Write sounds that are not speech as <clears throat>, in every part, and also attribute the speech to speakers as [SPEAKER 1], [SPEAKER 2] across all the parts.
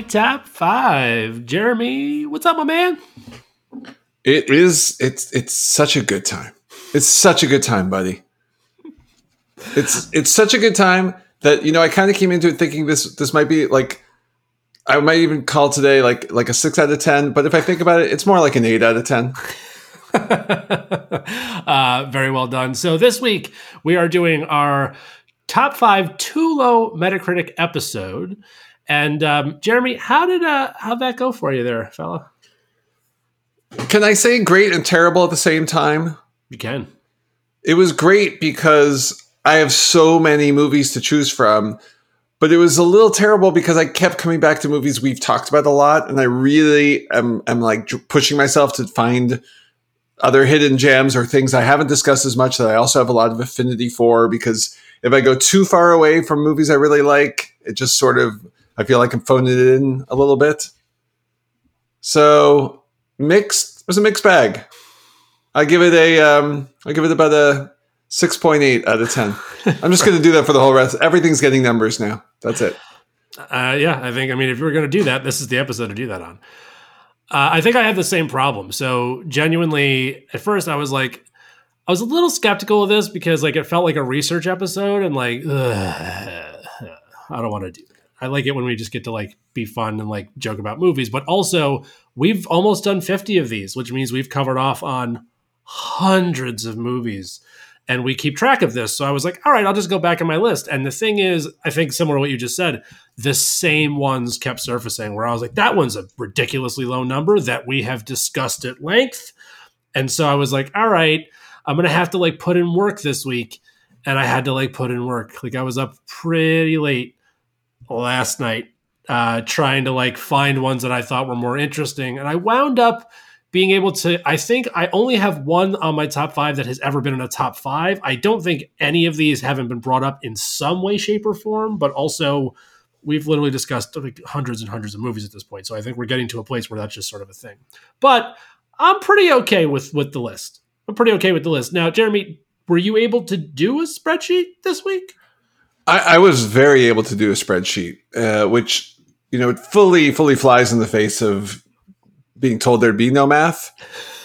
[SPEAKER 1] Top 5. Jeremy, what's up, my man?
[SPEAKER 2] It is it's it's such a good time. It's such a good time, buddy. It's it's such a good time that you know I kind of came into it thinking this this might be like I might even call today like like a 6 out of 10, but if I think about it, it's more like an 8 out of 10. <laughs>
[SPEAKER 1] uh, very well done. So this week we are doing our top five too low Metacritic episode. And um, Jeremy, how did uh, how'd that go for you there, fella?
[SPEAKER 2] Can I say great and terrible at the same time?
[SPEAKER 1] You can.
[SPEAKER 2] It was great because I have so many movies to choose from, but it was a little terrible because I kept coming back to movies we've talked about a lot, and I really am, am like pushing myself to find other hidden gems or things I haven't discussed as much that I also have a lot of affinity for because if I go too far away from movies I really like, it just sort of I feel like I'm phoning it in a little bit. So mixed it was a mixed bag. I give it a um I give it about a six point eight out of ten. I'm just gonna do that for the whole rest. Everything's getting numbers now. That's it.
[SPEAKER 1] Uh, yeah, I think I mean if you were gonna do that, this is the episode to do that on. Uh, I think I have the same problem. So genuinely, at first I was like, I was a little skeptical of this because like it felt like a research episode and like ugh, I don't want to do. I like it when we just get to like be fun and like joke about movies, but also we've almost done 50 of these, which means we've covered off on hundreds of movies and we keep track of this. So I was like, all right, I'll just go back in my list. And the thing is, I think similar to what you just said, the same ones kept surfacing where I was like, that one's a ridiculously low number that we have discussed at length. And so I was like, all right, I'm going to have to like put in work this week. And I had to like put in work. Like I was up pretty late last night uh, trying to like find ones that I thought were more interesting. And I wound up being able to, I think I only have one on my top five that has ever been in a top five. I don't think any of these haven't been brought up in some way, shape, or form, but also we've literally discussed like hundreds and hundreds of movies at this point. So I think we're getting to a place where that's just sort of a thing. But I'm pretty okay with with the list. I'm pretty okay with the list. Now, Jeremy, were you able to do a spreadsheet this week?
[SPEAKER 2] I, I was very able to do a spreadsheet, uh, which you know fully fully flies in the face of being told there'd be no math.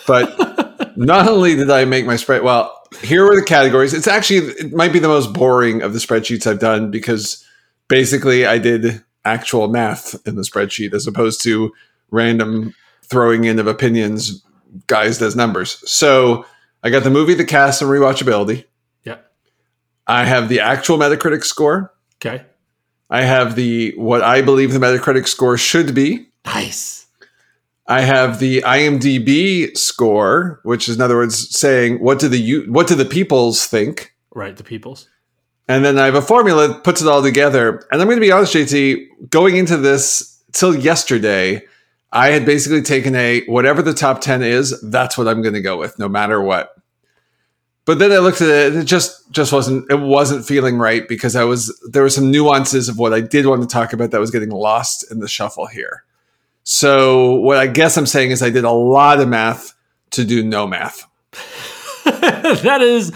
[SPEAKER 2] But <laughs> not only did I make my spread, well, here were the categories. It's actually it might be the most boring of the spreadsheets I've done because basically I did actual math in the spreadsheet as opposed to random throwing in of opinions guised as numbers. So I got the movie, the cast, and rewatchability. I have the actual Metacritic score.
[SPEAKER 1] Okay.
[SPEAKER 2] I have the what I believe the Metacritic score should be.
[SPEAKER 1] Nice.
[SPEAKER 2] I have the IMDb score, which is in other words saying what do the what do the peoples think?
[SPEAKER 1] Right, the peoples.
[SPEAKER 2] And then I have a formula that puts it all together. And I'm going to be honest, JT, going into this till yesterday, I had basically taken a whatever the top 10 is, that's what I'm going to go with no matter what. But then I looked at it, it just just wasn't it wasn't feeling right because I was there were some nuances of what I did want to talk about that was getting lost in the shuffle here. So what I guess I'm saying is I did a lot of math to do no math. <laughs>
[SPEAKER 1] that is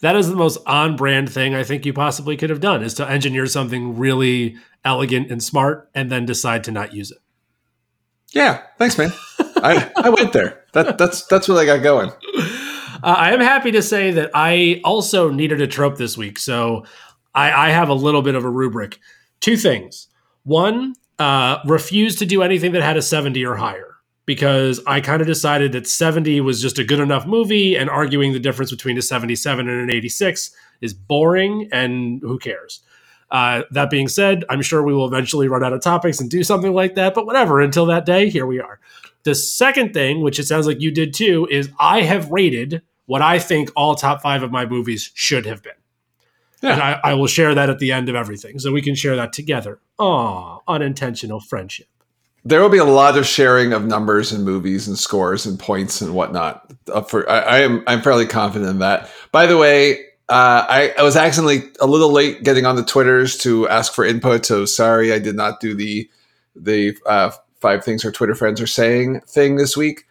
[SPEAKER 1] that is the most on brand thing I think you possibly could have done is to engineer something really elegant and smart and then decide to not use it.
[SPEAKER 2] Yeah, thanks, man. I, I went there. That that's that's what I got going. <laughs>
[SPEAKER 1] Uh, I am happy to say that I also needed a trope this week, so I, I have a little bit of a rubric. Two things. One, uh, refuse to do anything that had a 70 or higher because I kind of decided that 70 was just a good enough movie, and arguing the difference between a 77 and an 86 is boring, and who cares? Uh, that being said, I'm sure we will eventually run out of topics and do something like that, but whatever. Until that day, here we are. The second thing, which it sounds like you did too, is I have rated what I think all top five of my movies should have been. Yeah. And I, I will share that at the end of everything. So we can share that together. Oh, unintentional friendship.
[SPEAKER 2] There will be a lot of sharing of numbers and movies and scores and points and whatnot. Uh, for I, I am I'm fairly confident in that. By the way, uh, I, I, was accidentally a little late getting on the Twitters to ask for input. So sorry, I did not do the the uh, five things our Twitter friends are saying thing this week.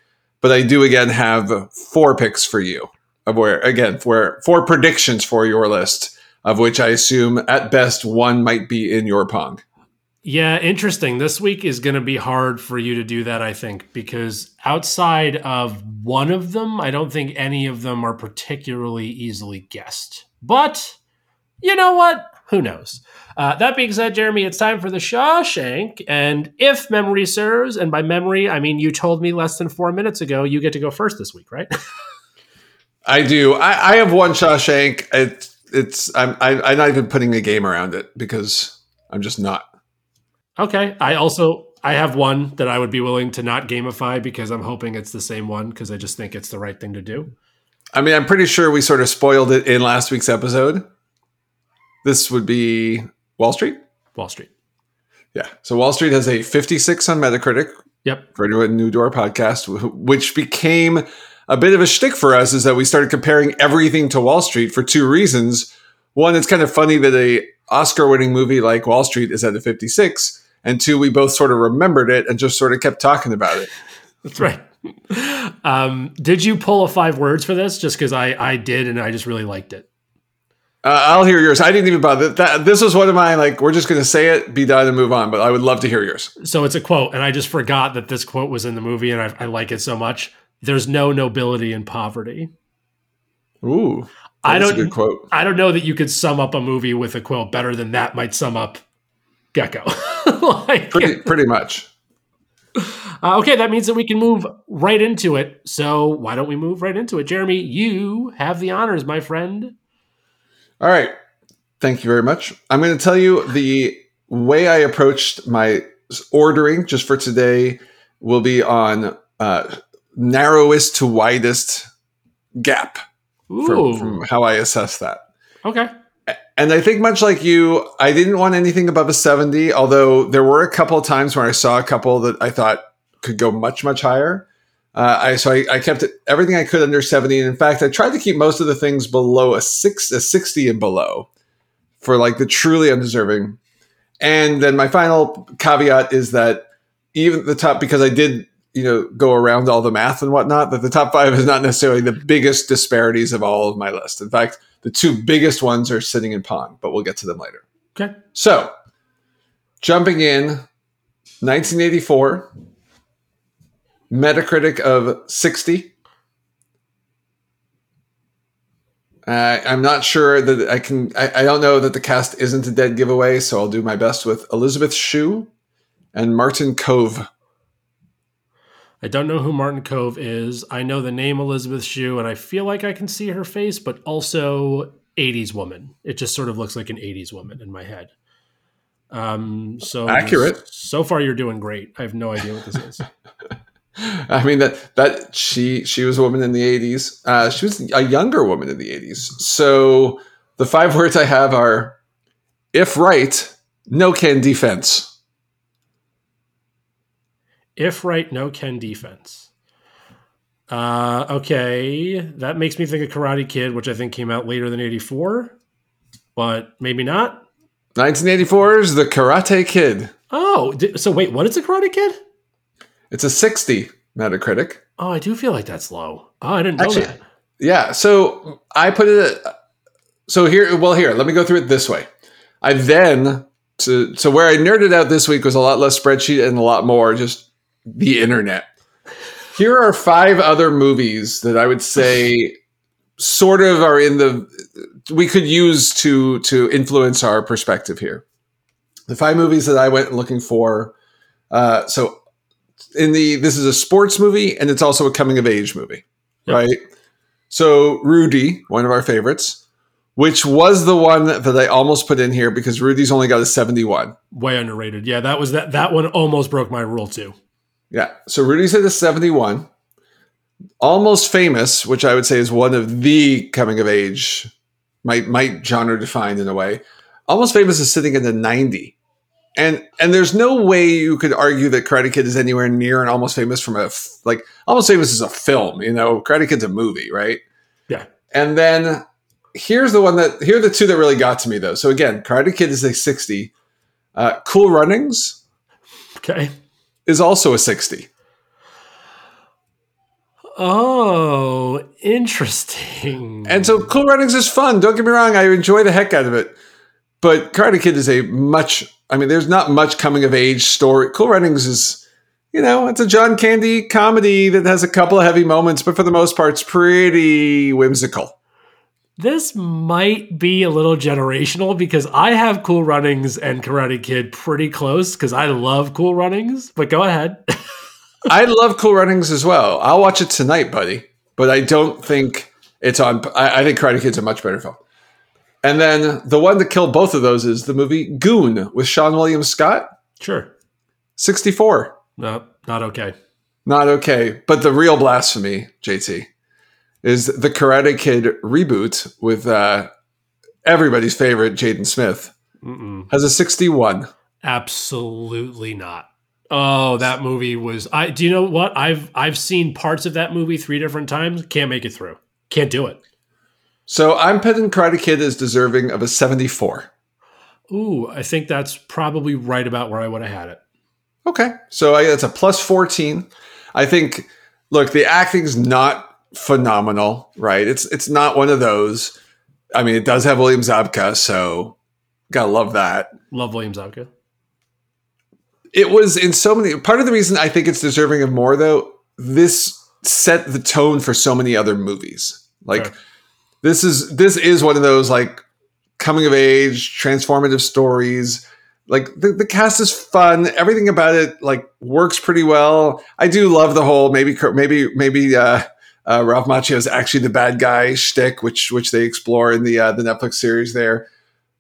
[SPEAKER 2] But I do again have four picks for you of where again where four predictions for your list of which I assume at best one might be in your pond.
[SPEAKER 1] Yeah, interesting. This week is going to be hard for you to do that, I think, because outside of one of them, I don't think any of them are particularly easily guessed. But you know what? Who knows? Uh, that being said, Jeremy, it's time for the Shawshank. And if memory serves, and by memory, I mean you told me less than four minutes ago, you get to go first this week, right? <laughs>
[SPEAKER 2] I do. I, I have one Shawshank. It's, it's I'm, I, I'm not even putting a game around it because I'm just not.
[SPEAKER 1] Okay. I also I have one that I would be willing to not gamify because I'm hoping it's the same one because I just think it's the right thing to do.
[SPEAKER 2] I mean, I'm pretty sure we sort of spoiled it in last week's episode. This would be Wall Street.
[SPEAKER 1] Wall Street.
[SPEAKER 2] Yeah. So Wall Street has a 56 on Metacritic.
[SPEAKER 1] Yep.
[SPEAKER 2] For anyone new to our podcast, which became a bit of a shtick for us, is that we started comparing everything to Wall Street for two reasons. One, it's kind of funny that a Oscar-winning movie like Wall Street is at a 56, and two, we both sort of remembered it and just sort of kept talking about it.
[SPEAKER 1] That's right. <laughs> Um, did you pull a five words for this? Just because I I did, and I just really liked it.
[SPEAKER 2] Uh, I'll hear yours. I didn't even bother. That, this was one of mine. Like, we're just going to say it, be done, and move on. But I would love to hear yours.
[SPEAKER 1] So it's a quote, and I just forgot that this quote was in the movie, and I, I like it so much. There's no nobility in poverty.
[SPEAKER 2] Ooh,
[SPEAKER 1] I don't.
[SPEAKER 2] a good quote.
[SPEAKER 1] I don't know that you could sum up a movie with a quote better than that. Might sum up Gekko. <laughs> like,
[SPEAKER 2] Pretty, pretty much. <laughs>
[SPEAKER 1] uh, okay, that means that we can move right into it. So why don't we move right into it, Jeremy? You have the honors, my friend.
[SPEAKER 2] All right. Thank you very much. I'm going to tell you the way I approached my ordering just for today will be on uh, narrowest to widest gap from, from how I assess that.
[SPEAKER 1] okay.
[SPEAKER 2] And I think much like you, I didn't want anything above a 70, although there were a couple of times where I saw a couple that I thought could go much, much higher. Uh, I so I, I kept it, everything I could under 70. And in fact, I tried to keep most of the things below a six, a 60 and below for like the truly undeserving. And then my final caveat is that even the top, because I did, you know, go around all the math and whatnot, that the top five is not necessarily the biggest disparities of all of my list. In fact, the two biggest ones are sitting in pond, but we'll get to them later.
[SPEAKER 1] Okay.
[SPEAKER 2] So, jumping in, 1984, Metacritic of 60. Uh, I'm not sure that I can. I, I don't know that the cast isn't a dead giveaway, so I'll do my best with Elizabeth Shue and Martin Kove.
[SPEAKER 1] I don't know who Martin Kove is. I know the name Elizabeth Shue, and I feel like I can see her face, but also 80s woman. It just sort of looks like an 80s woman in my head. Um, so
[SPEAKER 2] Accurate.
[SPEAKER 1] So far, you're doing great. I have no idea what this is. <laughs>
[SPEAKER 2] I mean that that she she was a woman in the 80s. Uh, she was a younger woman in the 80s. So the five words I have are, if right, no can defense.
[SPEAKER 1] if right, no Ken defense. Uh, okay, that makes me think of Karate Kid, which I think came out later than '84, but maybe not.
[SPEAKER 2] 1984 is the Karate Kid.
[SPEAKER 1] Oh, so wait, what is a Karate Kid?
[SPEAKER 2] It's a 60 Metacritic.
[SPEAKER 1] Oh, I do feel like that's low. Oh, I didn't know
[SPEAKER 2] Actually-
[SPEAKER 1] that.
[SPEAKER 2] Yeah. So I put it. So here, well, here, let me go through it this way. I then to so where I nerded out this week was a lot less spreadsheet and a lot more just the internet. Here are five other movies that I would say sort of are in the we could use to to influence our perspective here. The five movies that I went looking for. Uh, so in the this is a sports movie and it's also a coming of age movie,
[SPEAKER 1] Yep.
[SPEAKER 2] right? So Rudy, one of our favorites, which was the one that I almost put in here because Rudy's only got a 71.
[SPEAKER 1] Way underrated. Yeah, that was that. That one almost broke my rule too.
[SPEAKER 2] Yeah. So Rudy's at a 71. Almost famous, which I would say is one of the coming of age, might might genre defined in a way. Almost famous is sitting at a 90. And and there's no way you could argue that Karate Kid is anywhere near an almost famous from a f- like almost famous is a film, you know. Karate Kid's a movie, right?
[SPEAKER 1] Yeah.
[SPEAKER 2] And then here's the one that here are the two that really got to me though. So again, Karate Kid is a 60. Uh, cool Runnings
[SPEAKER 1] Okay.
[SPEAKER 2] is also a 60.
[SPEAKER 1] Oh, interesting.
[SPEAKER 2] And so Cool Runnings is fun. Don't get me wrong, I enjoy the heck out of it. But Karate Kid is a much I mean, there's not much coming of age story. Cool Runnings is, you know, it's a John Candy comedy that has a couple of heavy moments, but for the most part, it's pretty whimsical.
[SPEAKER 1] This might be a little generational because I have Cool Runnings and Karate Kid pretty close because I love Cool Runnings. But go ahead. <laughs>
[SPEAKER 2] I love Cool Runnings as well. I'll watch it tonight, buddy. But I don't think it's on. I, I think Karate Kid's a much better film. And then the one that killed both of those is the movie Goon with Seann William Scott.
[SPEAKER 1] Sure.
[SPEAKER 2] 64.
[SPEAKER 1] No, not okay.
[SPEAKER 2] Not okay. But the real blasphemy, JT, is the Karate Kid reboot with uh, everybody's favorite Jaden Smith.
[SPEAKER 1] Mm-mm.
[SPEAKER 2] Has a 61.
[SPEAKER 1] Absolutely not. Oh, that movie was I do you know what? I've I've seen parts of that movie 3 different times. Can't make it through. Can't do it.
[SPEAKER 2] So I'm putting Karate Kid as deserving of a 74.
[SPEAKER 1] Ooh, I think that's probably right about where I would have had it.
[SPEAKER 2] Okay. So I, that's a plus 14. I think, look, the acting's not phenomenal, right? It's it's not one of those. I mean, it does have William Zabka, so gotta love that.
[SPEAKER 1] Love William Zabka.
[SPEAKER 2] It was in so many. Part of the reason I think it's deserving of more, though, this set the tone for so many other movies. Like. This is this is one of those like coming of age transformative stories. Like the, the cast is fun. Everything about it like works pretty well. I do love the whole maybe maybe maybe uh, uh, Ralph Macchio is actually the bad guy shtick, which which they explore in the uh, the Netflix series there.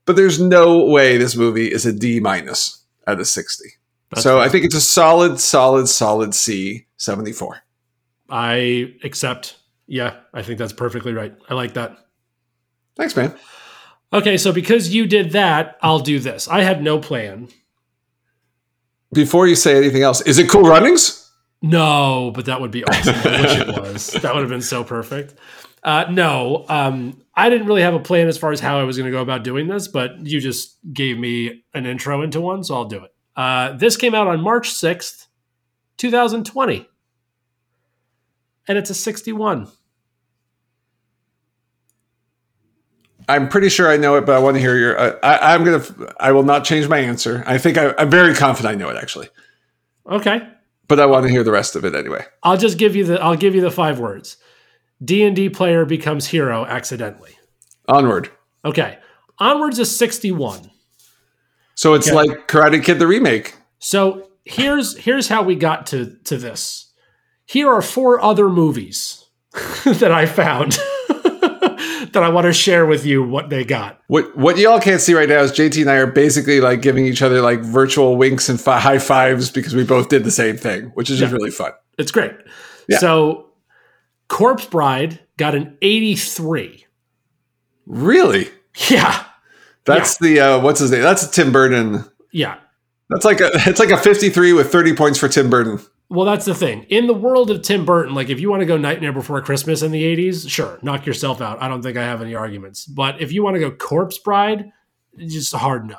[SPEAKER 2] But there's no way this movie is a D minus out of sixty.
[SPEAKER 1] That's
[SPEAKER 2] so. I think it's a solid, solid, solid C seventy four.
[SPEAKER 1] I accept. Yeah, I think that's perfectly right. I like that.
[SPEAKER 2] Thanks, man.
[SPEAKER 1] Okay, so because you did that, I'll do this. I had no plan.
[SPEAKER 2] Before you say anything else, is it Cool Runnings?
[SPEAKER 1] No, but that would be awesome. I wish it was. <laughs> That would have been so perfect. Uh, no, um, I didn't really have a plan as far as how I was going to go about doing this, but you just gave me an intro into one, so I'll do it. Uh, this came out on March 6th, 2020. And it's a 61.
[SPEAKER 2] I'm pretty sure I know it, but I want to hear your. Uh, I, I'm gonna. I will not change my answer. I think I, I'm very confident I know it actually,
[SPEAKER 1] Okay.
[SPEAKER 2] but I want to hear the rest of it anyway.
[SPEAKER 1] I'll just give you the I'll give you the five words. D&D player becomes hero accidentally.
[SPEAKER 2] Onward.
[SPEAKER 1] Okay. Onwards is 61.
[SPEAKER 2] So it's
[SPEAKER 1] Okay.
[SPEAKER 2] like Karate Kid the remake.
[SPEAKER 1] So here's here's how we got to to this. Here are four other movies <laughs> that I found <laughs> that I want to share with you what they got.
[SPEAKER 2] What what y'all can't see right now is JT and I are basically like giving each other like virtual winks and fi- high fives because we both did the same thing, which is just really fun.
[SPEAKER 1] It's great.
[SPEAKER 2] Yeah.
[SPEAKER 1] So Corpse Bride got an 83.
[SPEAKER 2] Really,
[SPEAKER 1] Yeah.
[SPEAKER 2] that's the uh, what's his name? That's Tim Burton.
[SPEAKER 1] Yeah.
[SPEAKER 2] That's like a <laughs> it's like a 53 with 30 points for Tim Burton.
[SPEAKER 1] Well, that's the thing. In the world of Tim Burton, like if you want to go Nightmare Before Christmas in the 80s, sure, knock yourself out. I don't think I have any arguments. But if you want to go Corpse Bride, it's just a hard no.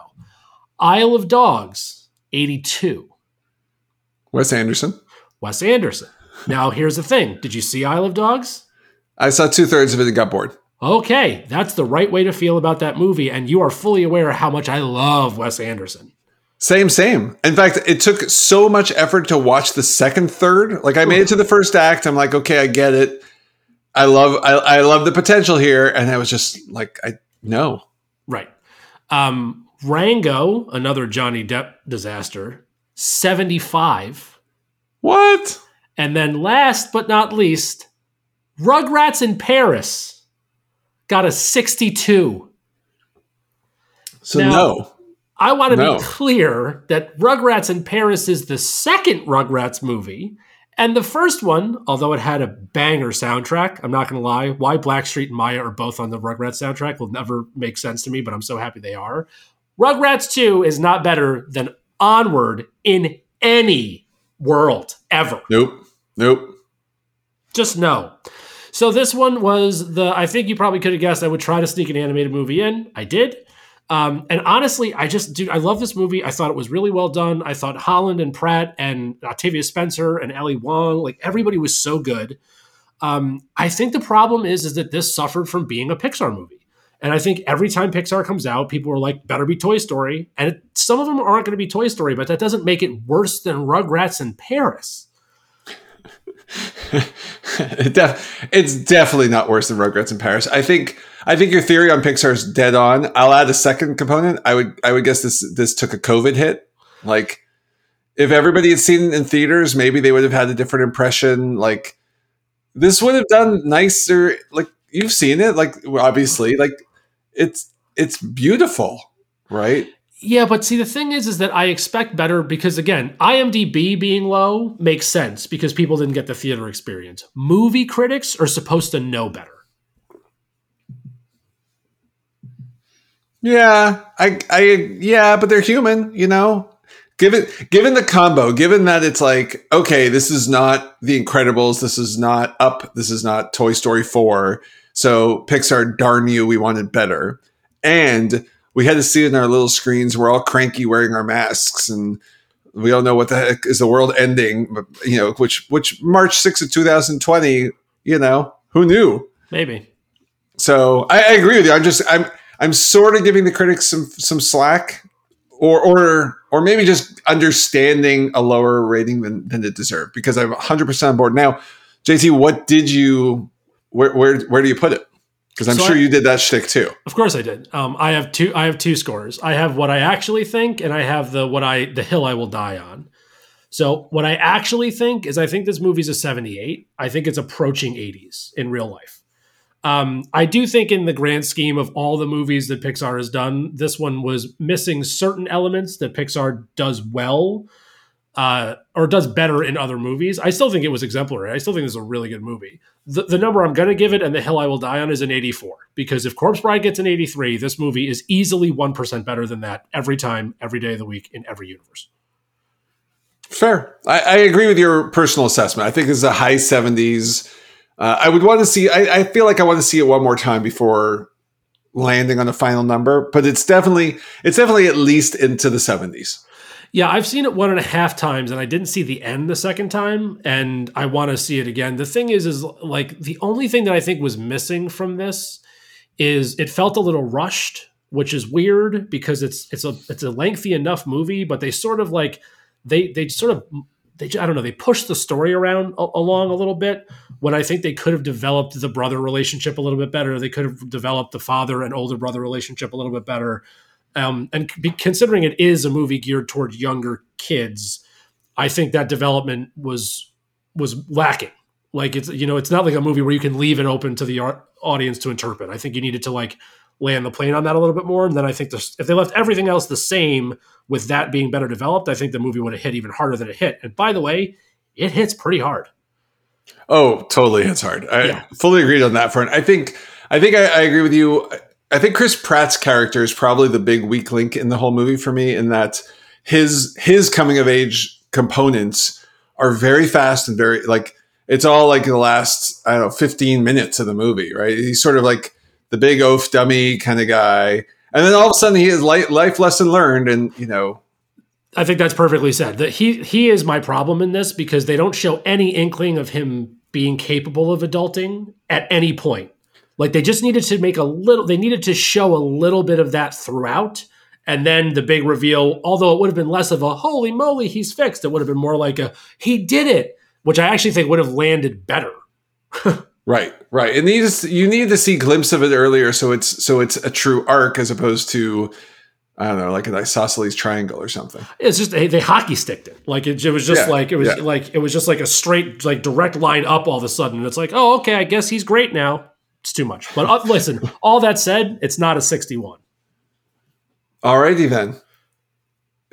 [SPEAKER 1] Isle of Dogs, 82.
[SPEAKER 2] Wes Anderson.
[SPEAKER 1] Wes Anderson. Now, here's the thing. Did you see Isle of Dogs?
[SPEAKER 2] I saw two thirds of it and got bored.
[SPEAKER 1] Okay, that's the right way to feel about that movie, and you are fully aware how much I love Wes Anderson.
[SPEAKER 2] Same, same. In fact, it took so much effort to watch the second third. Like I made it to the first act. I'm like, okay, I get it. I love, I, I love the potential here, and I was just like, I no.
[SPEAKER 1] Right. Um, Rango, another Johnny Depp disaster, 75.
[SPEAKER 2] What?
[SPEAKER 1] And then last but not least, Rugrats in Paris got a 62.
[SPEAKER 2] So
[SPEAKER 1] Now-
[SPEAKER 2] no.
[SPEAKER 1] I want to
[SPEAKER 2] No.
[SPEAKER 1] be clear that Rugrats in Paris is the second Rugrats movie. And the first one, although it had a banger soundtrack, I'm not going to lie, why Blackstreet and Mya are both on the Rugrats soundtrack will never make sense to me, but I'm so happy they are. Rugrats 2 is not better than Onward in any world ever.
[SPEAKER 2] Nope. Nope.
[SPEAKER 1] Just no. So this one was the. I think you probably could have guessed I would try to sneak an animated movie in. I did. Um, and honestly, I just, dude, I love this movie. I thought it was really well done. I thought Holland and Pratt and Octavia Spencer and Ali Wong, like everybody was so good. Um, I think the problem is, is that this suffered from being a Pixar movie. And I think every time Pixar comes out, people are like, better be Toy Story. And it, some of them aren't going to be Toy Story, but that doesn't make it worse than Rugrats in Paris. <laughs>
[SPEAKER 2] it def- it's definitely not worse than Rugrats in Paris. I think I think your theory on Pixar is dead on. I'll add a second component. I would I would guess this this took a COVID hit. Like if everybody had seen it in theaters, maybe they would have had a different impression. Like this would have done nicer. Like you've seen it, like obviously, like it's it's beautiful, right?
[SPEAKER 1] Yeah, but see, the thing is, is that I expect better because again, IMDb being low makes sense because people didn't get the theater experience. Movie critics are supposed to know better.
[SPEAKER 2] Yeah, I, I, yeah, but they're human, you know. Given, given the combo, given that it's like, okay, this is not The Incredibles, this is not Up, this is not Toy Story four, so Pixar, darn you, we wanted better, and we had to see it in our little screens. We're all cranky wearing our masks and we don't know what the heck is the world ending, but, you know, which, which March 6th of 2020, you know, who knew?
[SPEAKER 1] Maybe.
[SPEAKER 2] So I, I agree with you. I'm just, I'm, I'm sort of giving the critics some, some slack or, or, or maybe just understanding a lower rating than, than it deserved because I'm 100% on board. Now, JT, what did you, where, where, where do you put it? Because I'm so sure I, you did that shtick too.
[SPEAKER 1] Of course I did. Um, I have two. I have two scores. I have what I actually think, and I have the what I the hill I will die on. So what I actually think is, I think this movie's a 78. I think it's approaching 80s in real life. Um, I do think, in the grand scheme of all the movies that Pixar has done, this one was missing certain elements that Pixar does well, uh, or does better in other movies. I still think it was exemplary. I still think this is a really good movie. The, the number I'm going to give it and the hill I will die on is an 84 because if Corpse Bride gets an 83, this movie is easily 1% better than that every time, every day of the week in every universe.
[SPEAKER 2] Fair. I, I agree with your personal assessment. I think it's a high 70s. Uh, I would want to see, I, I feel like I want to see it one more time before landing on a final number, but it's definitely, it's definitely at least into the 70s.
[SPEAKER 1] Yeah, I've seen it one and a half times, and I didn't see the end the second time, and I want to see it again. The thing is, is like the only thing that I think was missing from this is it felt a little rushed, which is weird because it's it's a it's a lengthy enough movie, but they sort of like they they sort of they I don't know they push the story around a, along a little bit when I think they could have developed the brother relationship a little bit better. They could have developed the father and older brother relationship a little bit better. Um, and considering it is a movie geared toward younger kids, I think that development was was lacking. Like it's you know it's not like a movie where you can leave it open to the audience to interpret. I think you needed to like land the plane on that a little bit more. And then I think if they left everything else the same with that being better developed, I think the movie would have hit even harder than it hit. And by the way, it hits pretty hard.
[SPEAKER 2] Oh, totally hits hard. I yeah. fully agreed on that front. I think I think I, I agree with you. I think Chris Pratt's character is probably the big weak link in the whole movie for me, in that his his coming of age components are very fast and very like it's all like the last I don't know fifteen minutes of the movie, right? He's sort of like the big oaf dummy kind of guy, and then all of a sudden he has life, life lesson learned, and you know.
[SPEAKER 1] I think that's perfectly said. That he he is my problem in this because they don't show any inkling of him being capable of adulting at any point. Like they just needed to make a little, they needed to show a little bit of that throughout. And then the big reveal, although it would have been less of a holy moly, he's fixed, it would have been more like a he did it, which I actually think would have landed better. <laughs>
[SPEAKER 2] right, right. And just you need to see glimpse of it earlier so it's so it's a true arc as opposed to I don't know, like an isosceles triangle or something.
[SPEAKER 1] It's just they, they hockey sticked it. Like it, it was just yeah, like it was yeah. like it was just like a straight like direct line up all of a sudden. And it's like, oh, okay, I guess he's great now it's too much. But uh, listen, <laughs> all that said, it's not a 61.
[SPEAKER 2] Alrighty then.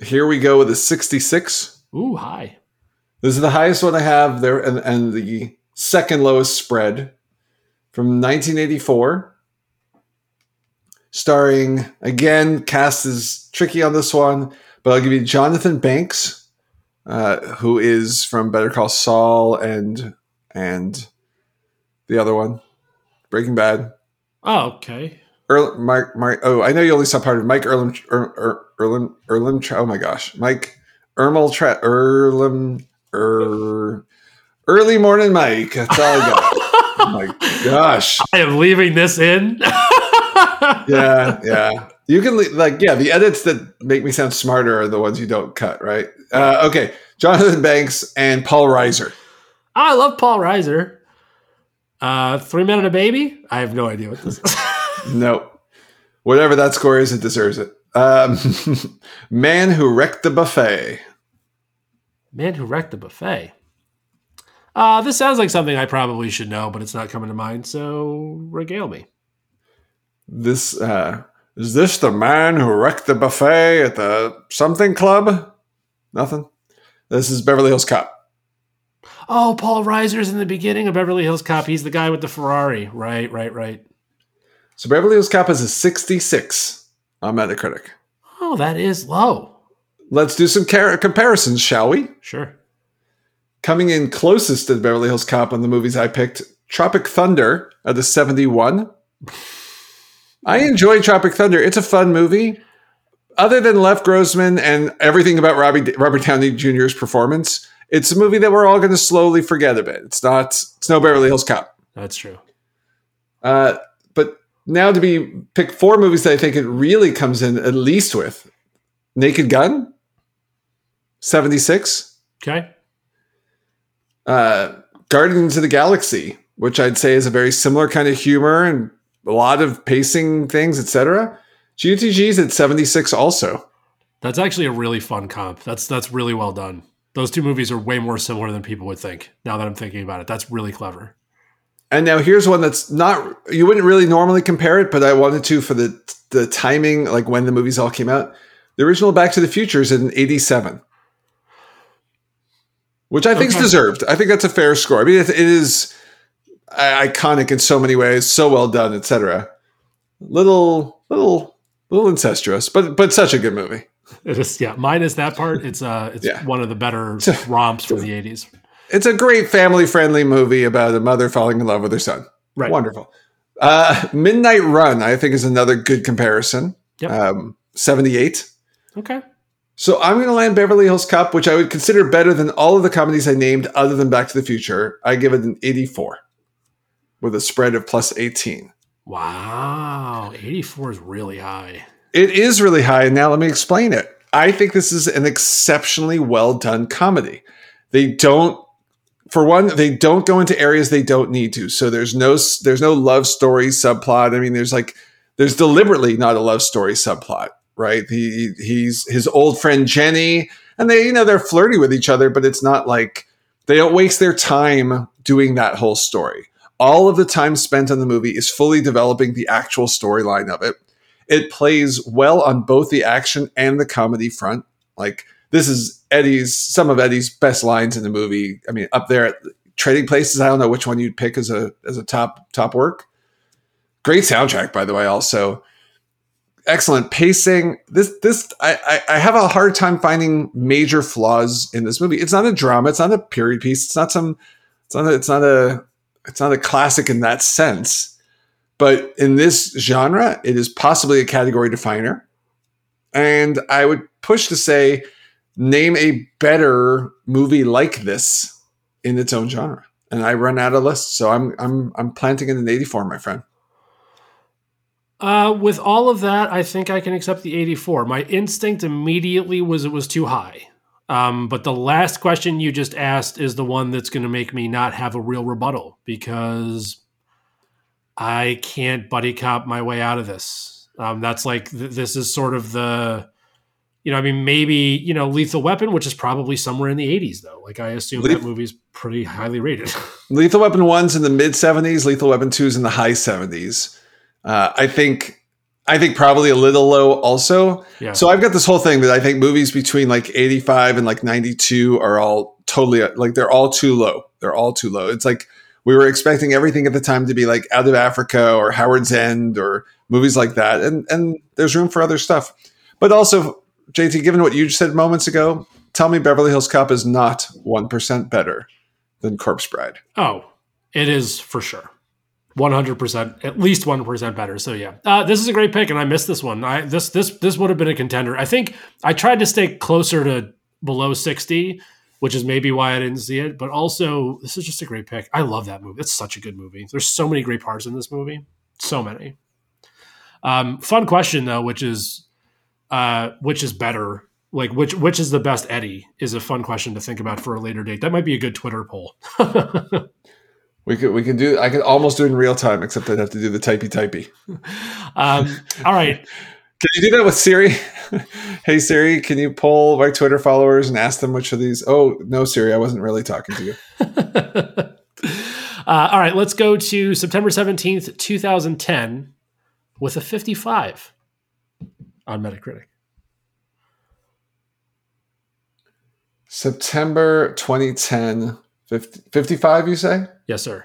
[SPEAKER 2] Here we go with a 66.
[SPEAKER 1] Ooh, high.
[SPEAKER 2] This is the highest one I have there, and, and the second lowest spread from 1984. Starring, again, cast is tricky on this one, but I'll give you Jonathan Banks, uh, who is from Better Call Saul and and the other one. Breaking Bad.
[SPEAKER 1] Oh, okay.
[SPEAKER 2] Earl, Mike, Mike, oh, I know you only saw part of Mike Erlem, er, er, Erlem, Erlem, oh my gosh, Mike Ermel, Tra, Erlem, er, early morning Mike. That's all I got. <laughs> oh my gosh.
[SPEAKER 1] I am leaving this in. <laughs>
[SPEAKER 2] yeah, yeah. You can like yeah. The edits that make me sound smarter are the ones you don't cut, right? Uh, okay, Jonathan Banks and Paul Reiser.
[SPEAKER 1] I love Paul Reiser. Uh, Three Men and a Baby. I have no idea what this is. <laughs>
[SPEAKER 2] No, whatever that score is, it deserves it. Um, <laughs> Man who wrecked the buffet.
[SPEAKER 1] Man who wrecked the buffet. Uh, this sounds like something I probably should know, but it's not coming to mind. So regale me.
[SPEAKER 2] This uh, is this the man who wrecked the buffet at the something club? Nothing. This is Beverly Hills Cop.
[SPEAKER 1] Oh, Paul Reiser's in the beginning of Beverly Hills Cop. He's the guy with the Ferrari. Right, right, right.
[SPEAKER 2] So Beverly Hills Cop is a 66 on Metacritic.
[SPEAKER 1] Oh, that is low.
[SPEAKER 2] Let's do some car- comparisons, shall we?
[SPEAKER 1] Sure.
[SPEAKER 2] Coming in closest to Beverly Hills Cop on the movies I picked, Tropic Thunder at a 71. I enjoy Tropic Thunder. It's a fun movie. Other than Les Grossman and everything about Robbie, Robert Downey Jr.'s performance, it's a movie that we're all going to slowly forget a bit. It's not. It's no Beverly Hills Cop.
[SPEAKER 1] That's true.
[SPEAKER 2] Uh, but now to be pick four movies that I think it really comes in at least with Naked Gun, seventy six.
[SPEAKER 1] Okay.
[SPEAKER 2] Uh, Guardians of the Galaxy, which I'd say is a very similar kind of humor and a lot of pacing things, etc. GTG's at seventy six also.
[SPEAKER 1] That's actually a really fun comp. That's that's really well done. Those two movies are way more similar than people would think. Now that I'm thinking about it, that's really clever.
[SPEAKER 2] And now here's one that's not you wouldn't really normally compare it, but I wanted to for the the timing, like when the movies all came out. The original Back to the Future is in '87, which I think is deserved. I think that's a fair score. I mean, it, it is iconic in so many ways, so well done, etc. Little, little, little incestuous, but but such a good movie.
[SPEAKER 1] It is, yeah. Minus that part, it's uh, it's
[SPEAKER 2] Yeah.
[SPEAKER 1] one of the better <laughs> romps from the '80s.
[SPEAKER 2] It's a great family friendly movie about a mother falling in love with her son.
[SPEAKER 1] Right.
[SPEAKER 2] Wonderful. Uh, Midnight Run, I think, is another good comparison.
[SPEAKER 1] Yep.
[SPEAKER 2] Um, 78.
[SPEAKER 1] Okay.
[SPEAKER 2] So I'm going to land Beverly Hills Cop, which I would consider better than all of the comedies I named other than Back to the Future. I give it an 84 with a spread of plus 18.
[SPEAKER 1] Wow. 84 is really high.
[SPEAKER 2] It is really high. And now let me explain it. I think this is an exceptionally well done comedy. They don't, for one, they don't go into areas they don't need to. So there's no there's no love story subplot. I mean, there's like there's deliberately not a love story subplot, right? He he's his old friend Jenny, and they you know they're flirty with each other, but it's not like they don't waste their time doing that whole story. All of the time spent on the movie is fully developing the actual storyline of it it plays well on both the action and the comedy front. Like this is Eddie's some of Eddie's best lines in the movie. I mean, up there at Trading Places. I don't know which one you'd pick as a as a top top work. Great soundtrack, by the way. Also, excellent pacing. This this I I, I have a hard time finding major flaws in this movie. It's not a drama. It's not a period piece. It's not some. It's not. A, it's not a. It's not a classic in that sense. But in this genre, it is possibly a category definer. And I would push to say, name a better movie like this in its own genre. And I run out of lists, so I'm I'm I'm planting in an 84, my friend.
[SPEAKER 1] Uh, with all of that, I think I can accept the 84. My instinct immediately was it was too high. Um, but the last question you just asked is the one that's going to make me not have a real rebuttal because I can't buddy cop my way out of this. Um, that's like th- this is sort of the, you know, I mean, maybe you know, Lethal Weapon, which is probably somewhere in the 80s though. Like I assume
[SPEAKER 2] Leth-
[SPEAKER 1] that movie's pretty highly rated.
[SPEAKER 2] Lethal Weapon 1's in the mid 70s, Lethal Weapon 2's in the high 70s. Uh, I think I think probably a little low also.
[SPEAKER 1] yeah.
[SPEAKER 2] So I've got this whole thing that I think movies between like 85 and like 92 are all totally like they're all too low. They're all too low. It's like we were expecting everything at the time to be like Out of Africa or Howard's End or movies like that. And and there's room for other stuff. But also, JT, given what you just said moments ago, tell me Beverly Hills Cop is not 1% better than Corpse Bride.
[SPEAKER 1] Oh, it is for sure. 100% at least 1% better so yeah uh, this is a great pick and i missed this one i this this this would have been a contender i think i tried to stay closer to below 60 which is maybe why i didn't see it but also this is just a great pick i love that movie it's such a good movie there's so many great parts in this movie so many Um, fun question though, which is uh, which is better? Like which which is the best Eddie? Is a fun question to think about for a later date. That might be a good Twitter poll. <laughs>
[SPEAKER 2] we could we could do. I could almost do it in real time, except I'd have to do the typey typey. <laughs>
[SPEAKER 1] Um, all right.
[SPEAKER 2] Can you do that with Siri? <laughs> hey Siri, can you poll my Twitter followers and ask them which of these? Oh no, Siri, I wasn't really talking to you. <laughs>
[SPEAKER 1] uh, all right, let's go to September seventeenth, two thousand ten, with a fifty-five on Metacritic.
[SPEAKER 2] September 2010, 50, 55, you say?
[SPEAKER 1] Yes, sir.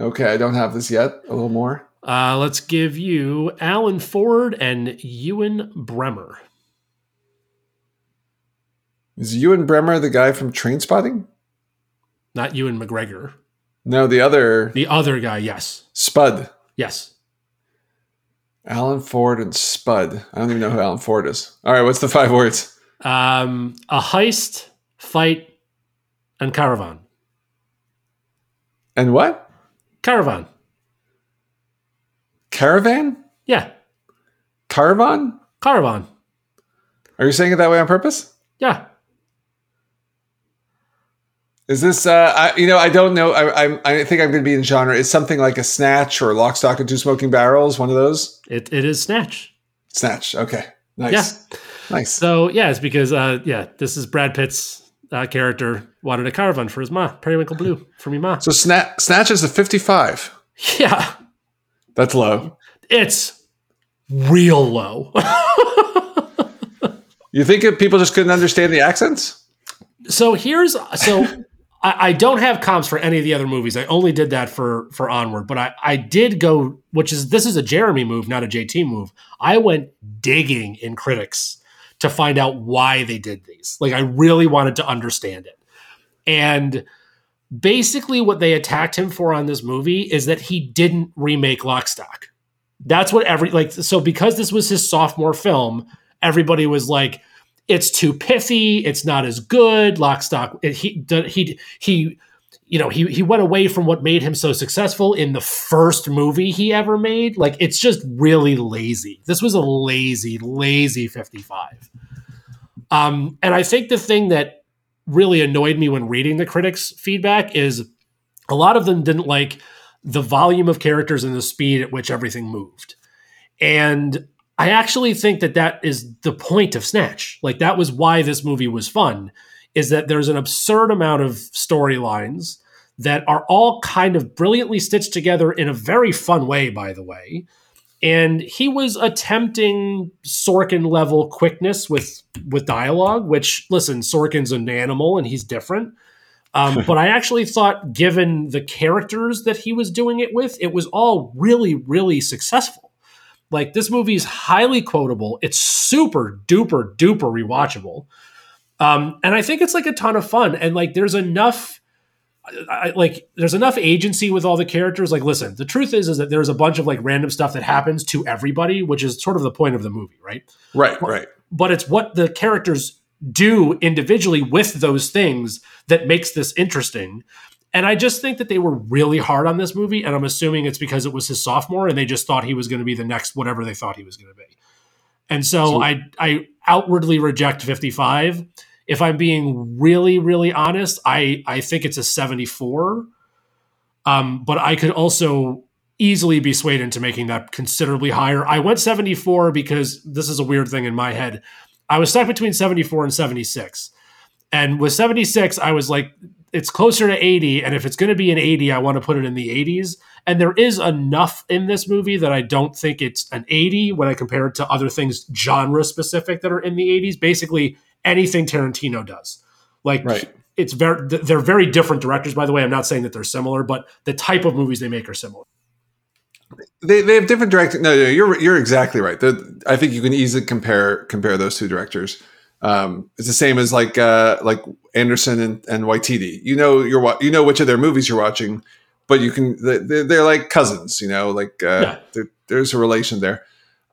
[SPEAKER 2] Okay, I don't have this yet. A little more.
[SPEAKER 1] Uh, let's give you Alan Ford and Ewen Bremner.
[SPEAKER 2] Is Ewen Bremner the guy from Trainspotting?
[SPEAKER 1] Not Ewan McGregor.
[SPEAKER 2] No, the other.
[SPEAKER 1] The other guy, yes.
[SPEAKER 2] Spud.
[SPEAKER 1] Yes.
[SPEAKER 2] Alan Ford and Spud. I don't even know who Alan Ford is. All right, what's the five words?
[SPEAKER 1] Um, a heist, fight, and caravan.
[SPEAKER 2] And what?
[SPEAKER 1] Caravan.
[SPEAKER 2] Caravan?
[SPEAKER 1] Yeah.
[SPEAKER 2] Caravan?
[SPEAKER 1] Caravan.
[SPEAKER 2] Are you saying it that way on purpose?
[SPEAKER 1] Yeah.
[SPEAKER 2] Is this, uh, I, you know, I don't know. I, I, I think I'm going to be in genre. Is something like a Snatch or Lock, Stock, and Two Smoking Barrels one of those?
[SPEAKER 1] It, it is Snatch.
[SPEAKER 2] Snatch. Okay. Nice.
[SPEAKER 1] Yeah.
[SPEAKER 2] Nice.
[SPEAKER 1] So, yeah, it's because, uh, yeah, this is Brad Pitt's uh, character wanted a caravan for his ma, Periwinkle Blue, for me ma.
[SPEAKER 2] So Snatch, Snatch is a 55.
[SPEAKER 1] Yeah.
[SPEAKER 2] That's low.
[SPEAKER 1] It's real low. <laughs>
[SPEAKER 2] You think if people just couldn't understand the accents?
[SPEAKER 1] so here's so I, I don't have comps for any of the other movies. I only did that for for Onward, but I I did go, which is this is a Jeremy move, not a JT move. I went digging in critics to find out why they did these. Like I really wanted to understand it, and basically what they attacked him for on this movie is that he didn't remake Lockstock. That's what every like so because this was his sophomore film, everybody was like it's too pithy, it's not as good. Lockstock he he he you know, he he went away from what made him so successful in the first movie he ever made. Like it's just really lazy. This was a lazy lazy 55. Um and I think the thing that really annoyed me when reading the critics' feedback is a lot of them didn't like the volume of characters and the speed at which everything moved. And I actually think that that is the point of Snatch. Like that was why this movie was fun is that there's an absurd amount of storylines that are all kind of brilliantly stitched together in a very fun way by the way. And he was attempting Sorkin level quickness with with dialogue, which listen, Sorkin's an animal and he's different. Um, <laughs> but I actually thought, given the characters that he was doing it with, it was all really, really successful. Like this movie is highly quotable. It's super duper duper rewatchable, um, and I think it's like a ton of fun. And like, there's enough, I, like, there's enough agency with all the characters. Like, listen, the truth is, is that there's a bunch of like random stuff that happens to everybody, which is sort of the point of the movie, right?
[SPEAKER 2] Right, right.
[SPEAKER 1] But it's what the characters do individually with those things that makes this interesting. And I just think that they were really hard on this movie. And I'm assuming it's because it was his sophomore and they just thought he was going to be the next whatever they thought he was going to be. And so, so I, I outwardly reject 55. If I'm being really, really honest, I, I think it's a 74. Um, but I could also easily be swayed into making that considerably higher. I went 74 because this is a weird thing in my head. I was stuck between 74 and 76. And with 76, I was like, it's closer to 80 and if it's going to be an 80 i want to put it in the 80s and there is enough in this movie that i don't think it's an 80 when i compare it to other things genre specific that are in the 80s basically anything tarantino does. Like
[SPEAKER 2] right.
[SPEAKER 1] it's very they're very different directors by the way. I'm not saying that they're similar but the type of movies they make are similar.
[SPEAKER 2] They, they have different directing no, no you're you're exactly right. The, i think you can easily compare compare those two directors um, it's the same as like uh, like Anderson and, and Waititi. You know you're you know which of their movies you're watching, but you can they're, they're like cousins. You know, like uh, yeah. there's a relation there.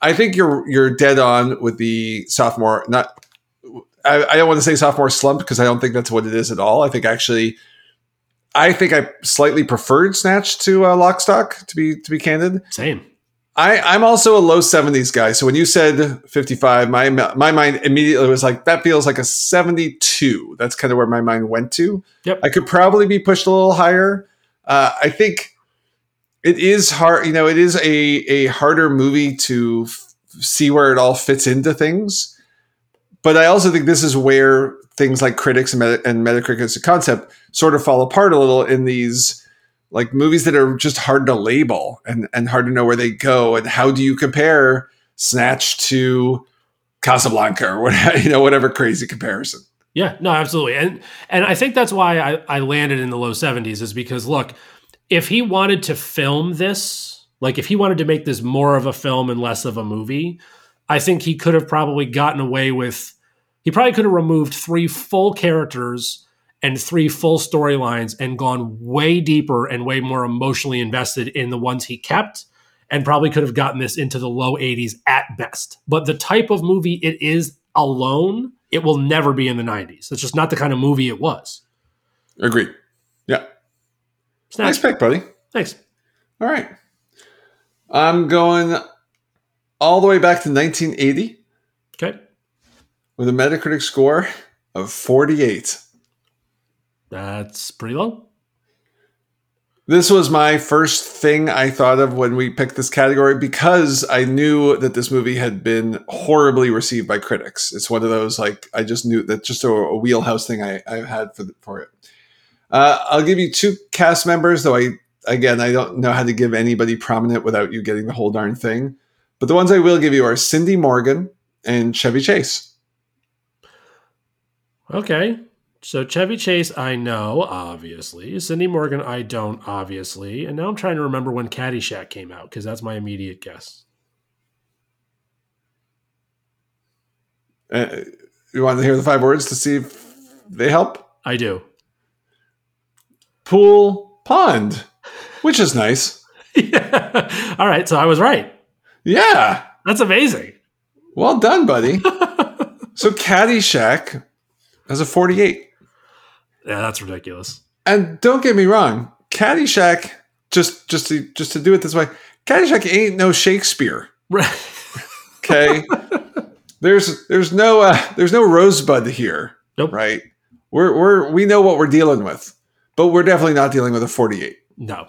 [SPEAKER 2] I think you're you're dead on with the sophomore. Not I, I don't want to say sophomore slump because I don't think that's what it is at all. I think actually, I think I slightly preferred Snatch to uh, Lockstock to be to be candid.
[SPEAKER 1] Same.
[SPEAKER 2] I, I'm also a low 70s guy. So when you said 55, my my mind immediately was like, that feels like a 72. That's kind of where my mind went to.
[SPEAKER 1] Yep.
[SPEAKER 2] I could probably be pushed a little higher. Uh, I think it is hard, you know, it is a, a harder movie to f- see where it all fits into things. But I also think this is where things like critics and, Meta- and Metacritic as a concept sort of fall apart a little in these like movies that are just hard to label and, and hard to know where they go. And how do you compare Snatch to Casablanca or whatever, <laughs> you know, whatever crazy comparison.
[SPEAKER 1] Yeah, no, absolutely. And and I think that's why I, I landed in the low 70s is because look, if he wanted to film this, like if he wanted to make this more of a film and less of a movie, I think he could have probably gotten away with he probably could have removed three full characters and three full storylines and gone way deeper and way more emotionally invested in the ones he kept and probably could have gotten this into the low 80s at best. But the type of movie it is alone, it will never be in the 90s. It's just not the kind of movie it was.
[SPEAKER 2] Agreed. Yeah.
[SPEAKER 1] Snatch.
[SPEAKER 2] Nice pick, buddy.
[SPEAKER 1] Thanks.
[SPEAKER 2] All right. I'm going all the way back to 1980
[SPEAKER 1] Okay.
[SPEAKER 2] with a Metacritic score of 48.
[SPEAKER 1] That's pretty low.
[SPEAKER 2] This was my first thing I thought of when we picked this category because I knew that this movie had been horribly received by critics. It's one of those like I just knew that just a, a wheelhouse thing I, I had for the, for it. Uh, I'll give you two cast members, though I again I don't know how to give anybody prominent without you getting the whole darn thing. But the ones I will give you are Cindy Morgan and Chevy Chase.
[SPEAKER 1] Okay. So Chevy Chase, I know, obviously. Cindy Morgan, I don't, obviously. And now I'm trying to remember when Caddyshack came out because that's my immediate guess.
[SPEAKER 2] Uh, you want to hear the five words to see if they help?
[SPEAKER 1] I do.
[SPEAKER 2] Pool pond, which is nice.
[SPEAKER 1] yeah. <laughs> All right. So I was right.
[SPEAKER 2] Yeah.
[SPEAKER 1] That's amazing.
[SPEAKER 2] Well done, buddy. <laughs> so Caddyshack has a 48.
[SPEAKER 1] Yeah, that's ridiculous.
[SPEAKER 2] And don't get me wrong, Caddyshack, just just to just to do it this way, Caddyshack ain't no Shakespeare.
[SPEAKER 1] Right. <laughs>
[SPEAKER 2] Okay. there's there's no uh, there's no rosebud here.
[SPEAKER 1] Nope.
[SPEAKER 2] Right. We're we're we know what we're dealing with, but we're definitely not dealing with a 48.
[SPEAKER 1] No.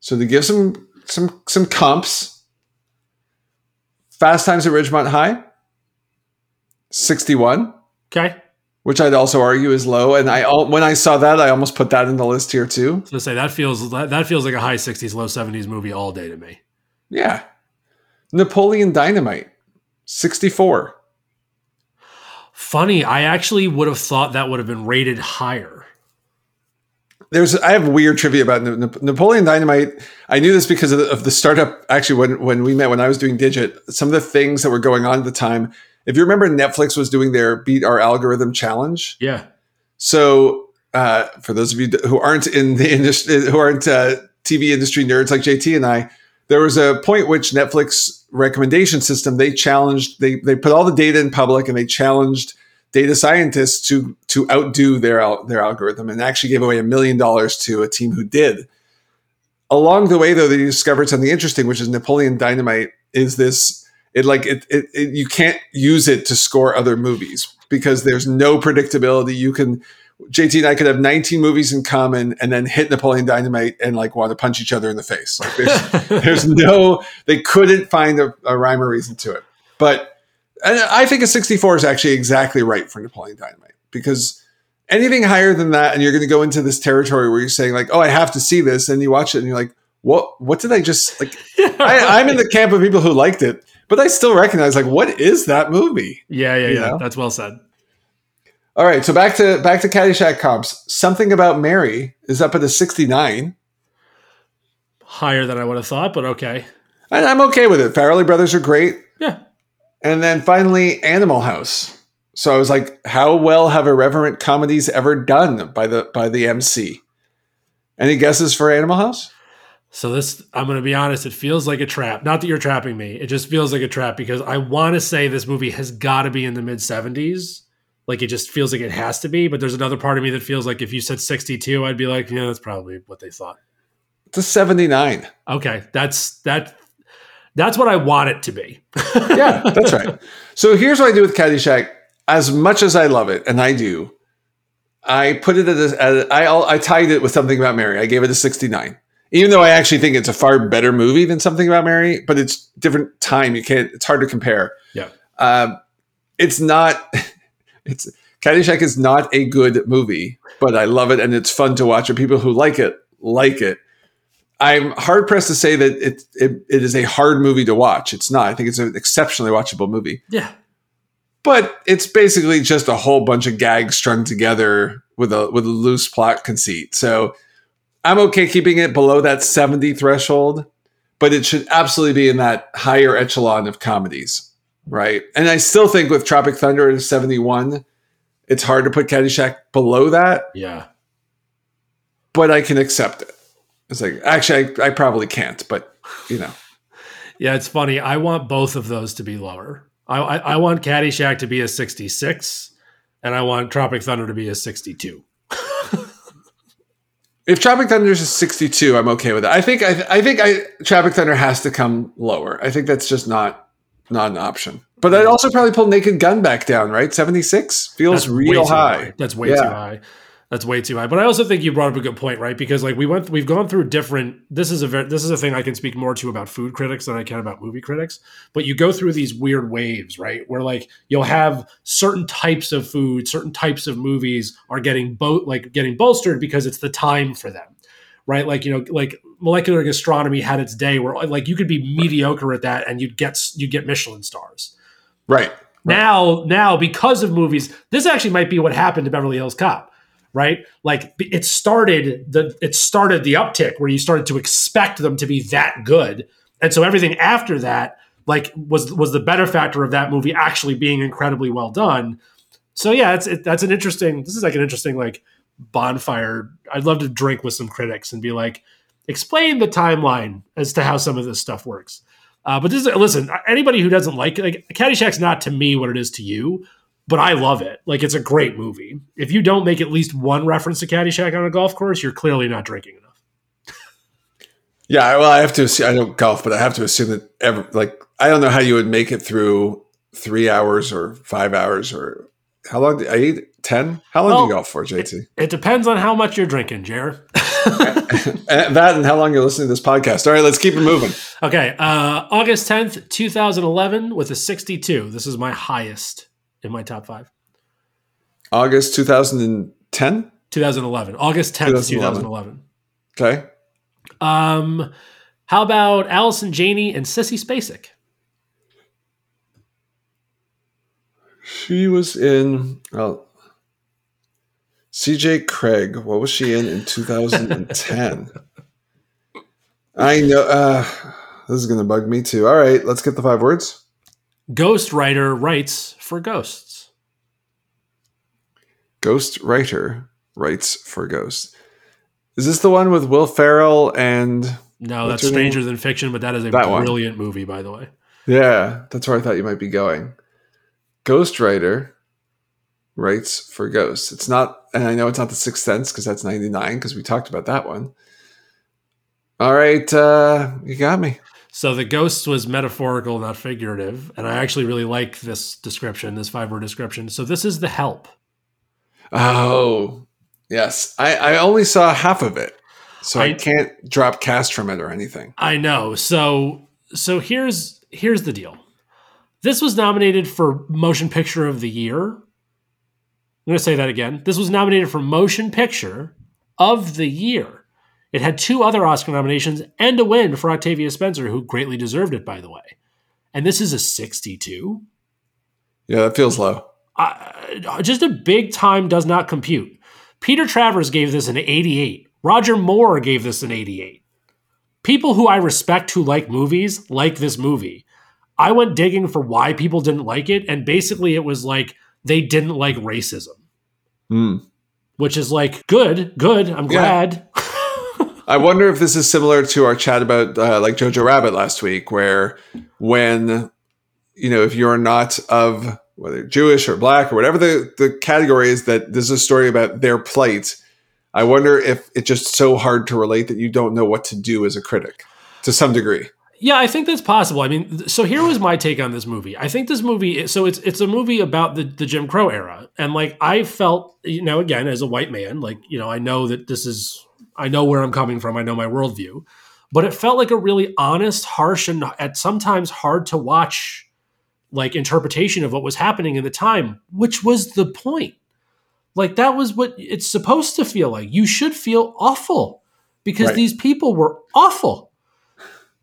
[SPEAKER 2] So to give some some some comps, Fast Times at Ridgemont High, 61,
[SPEAKER 1] Okay.
[SPEAKER 2] Which I'd also argue is low. And I when I saw that, I almost put that in the list here too.
[SPEAKER 1] So to say that feels that, feels like a high 60s, low 70s movie all day to me.
[SPEAKER 2] Yeah. Napoleon Dynamite, 64.
[SPEAKER 1] Funny, I actually would have thought that would have been rated higher.
[SPEAKER 2] There's I have weird trivia about Na- Na- Napoleon Dynamite. I knew this because of the, of the startup. Actually, when when we met when I was doing Digit, some of the things that were going on at the time. If you remember, Netflix was doing their Beat Our Algorithm challenge.
[SPEAKER 1] Yeah.
[SPEAKER 2] So, uh, for those of you who aren't in the industry, who aren't uh, TV industry nerds like JT and I, there was a point which Netflix recommendation system they challenged. They they put all the data in public and they challenged data scientists to to outdo their their algorithm and actually gave away a million dollars to a team who did. Along the way, though, they discovered something interesting, which is Napoleon Dynamite is this. It like it, it, it you can't use it to score other movies because there's no predictability. You can JT and I could have 19 movies in common and then hit Napoleon Dynamite and like want to punch each other in the face. Like there's, <laughs> there's no, they couldn't find a, a rhyme or reason to it. But and I think a 64 is actually exactly right for Napoleon Dynamite because anything higher than that, and you're going to go into this territory where you're saying like, oh, I have to see this, and you watch it and you're like, what? What did I just like? <laughs> I, I'm in the camp of people who liked it, but I still recognize like, what is that movie?
[SPEAKER 1] Yeah, yeah,
[SPEAKER 2] You
[SPEAKER 1] yeah.
[SPEAKER 2] know?
[SPEAKER 1] That's well said.
[SPEAKER 2] All right, so back to back to Caddyshack comps. Something about Mary is up at a 69,
[SPEAKER 1] Higher than I would have thought, but okay.
[SPEAKER 2] and I'm okay with it. Farrelly brothers are great,
[SPEAKER 1] Yeah.
[SPEAKER 2] and then finally Animal House. So I was like, how well have irreverent comedies ever done by the by the MC? Any guesses for Animal House?
[SPEAKER 1] So this, I'm going to be honest, it feels like a trap. Not that you're trapping me. It just feels like a trap because I want to say this movie has got to be in the mid 70s. Like it just feels like it has to be. But there's another part of me that feels like if you said 62, I'd be like, yeah, that's probably what they thought.
[SPEAKER 2] It's a 79.
[SPEAKER 1] Okay, that's that. That's what I want it to be. <laughs>
[SPEAKER 2] yeah, that's right. So here's what I do with Caddyshack. As much as I love it, and I do, I put it at a, I, I tied it with something about Mary. I gave it a 69. Even though I actually think it's a far better movie than something about Mary, but it's different time. You can't. It's hard to compare.
[SPEAKER 1] Yeah.
[SPEAKER 2] Um, it's not. <laughs> It's Caddyshack is not a good movie, but I love it and it's fun to watch. And people who like it like it. I'm hard pressed to say that it, it it is a hard movie to watch. It's not. I think it's an exceptionally watchable movie.
[SPEAKER 1] Yeah.
[SPEAKER 2] But it's basically just a whole bunch of gags strung together with a with a loose plot conceit. So I'm okay keeping it below that 70 threshold, but it should absolutely be in that higher echelon of comedies right? And I still think with Tropic Thunder at 71, it's hard to put Caddyshack below that.
[SPEAKER 1] Yeah.
[SPEAKER 2] But I can accept it. It's like, actually, I, I probably can't, but you know. <laughs>
[SPEAKER 1] yeah, it's funny. I want both of those to be lower. I, I, I want Caddyshack to be a 66, and I want Tropic Thunder to be a 62.
[SPEAKER 2] If Tropic Thunder is 62, I'm okay with it. I think I, I think I Tropic Thunder has to come lower. I think that's just not not an option. But I'd also probably pull Naked Gun back down, right? 76 feels
[SPEAKER 1] That's
[SPEAKER 2] real high.
[SPEAKER 1] high. That's way yeah. too high. That's way too high. But I also think you brought up a good point, right? Because like we went, we've gone through different. This is a very, this is a thing I can speak more to about food critics than I can about movie critics. But you go through these weird waves, right? Where like you'll have certain types of food, certain types of movies are getting both like getting bolstered because it's the time for them, right? Like you know, like molecular gastronomy had its day where like you could be mediocre at that and you'd get you'd get Michelin stars.
[SPEAKER 2] Right.
[SPEAKER 1] Now, now because of movies, this actually might be what happened to Beverly Hills Cop, right? Like it started the it started the uptick where you started to expect them to be that good, and so everything after that, like was was the better factor of that movie actually being incredibly well done. So yeah, it's it, that's an interesting. This is like an interesting like bonfire. I'd love to drink with some critics and be like, explain the timeline as to how some of this stuff works. Uh, but this is, listen, anybody who doesn't like like Caddyshack's not to me what it is to you, but I love it. Like it's a great movie. If you don't make at least one reference to Caddyshack on a golf course, you're clearly not drinking enough. <laughs>
[SPEAKER 2] yeah, well, I have to. Assume, I don't golf, but I have to assume that ever like I don't know how you would make it through three hours or five hours or how long? I eat ten. How long well, do you golf for, JT?
[SPEAKER 1] It, it depends on how much you're drinking, Jared. <laughs>
[SPEAKER 2] that and how long you're listening to this podcast. All right, let's keep it moving.
[SPEAKER 1] Okay, uh, August 10th, 2011, with a 62. This is my highest in my top five.
[SPEAKER 2] August 2010?
[SPEAKER 1] 2011. August 10th, 2011. 2011.
[SPEAKER 2] Okay.
[SPEAKER 1] Um, how about Allison Janney and Sissy Spacek?
[SPEAKER 2] She was in. Well, CJ Craig, what was she in in 2010? <laughs> I know. Uh, this is going to bug me too. All right, let's get the five words.
[SPEAKER 1] Ghost writer writes for ghosts.
[SPEAKER 2] Ghost writer writes for ghosts. Is this the one with Will Ferrell and?
[SPEAKER 1] No, that's Stranger name? Than Fiction, but that is a that brilliant one. movie, by the way.
[SPEAKER 2] Yeah, that's where I thought you might be going. Ghost writer writes for Ghosts. It's not, and I know it's not the Sixth Sense because that's 99 because we talked about that one. All right, uh, you got me.
[SPEAKER 1] So the ghost was metaphorical, not figurative, and I actually really like this description, this five word description. So this is the help.
[SPEAKER 2] Oh, yes. I, I only saw half of it, so I, I can't drop cast from it or anything.
[SPEAKER 1] I know. So so here's here's the deal. This was nominated for Motion Picture of the Year I'm going to say that again. This was nominated for Motion Picture of the Year. It had two other Oscar nominations and a win for Octavia Spencer, who greatly deserved it, by the way. And this is a 62.
[SPEAKER 2] Yeah, that feels low.
[SPEAKER 1] Uh, just a big time does not compute. Peter Travers gave this an 88. Roger Moore gave this an 88. People who I respect who like movies like this movie. I went digging for why people didn't like it, and basically it was like they didn't like racism.
[SPEAKER 2] Mm.
[SPEAKER 1] Which is like good, good. I'm glad.
[SPEAKER 2] Yeah. <laughs> I wonder if this is similar to our chat about uh, like Jojo Rabbit last week, where when you know if you're not of whether Jewish or black or whatever the the category is, that this is a story about their plight. I wonder if it's just so hard to relate that you don't know what to do as a critic to some degree.
[SPEAKER 1] Yeah, I think that's possible. I mean, so here was my take on this movie. I think this movie, so it's it's a movie about the the Jim Crow era, and like I felt, you know, again as a white man, like you know, I know that this is, I know where I'm coming from, I know my worldview, but it felt like a really honest, harsh, and at sometimes hard to watch, like interpretation of what was happening in the time, which was the point. Like that was what it's supposed to feel like. You should feel awful because
[SPEAKER 2] Right.
[SPEAKER 1] these people were awful.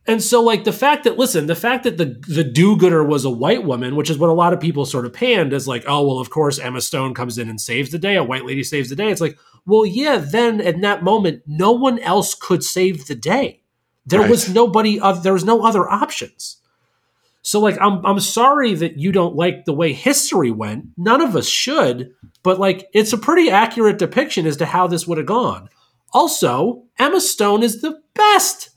[SPEAKER 1] And so, like the fact that listen, the fact that the the do-gooder was a white woman, which is what a lot of people sort of panned as like, oh well, of course Emma Stone comes in and saves the day. A white lady saves the day. It's like, well, yeah. Then in that moment, no one else could save the day. There was nobody. Uh, there was no other options. So, like, I'm I'm sorry that you don't like the way history went. None of us should, but like, it's a pretty accurate depiction as to how this would have gone. Also, Emma Stone is the best.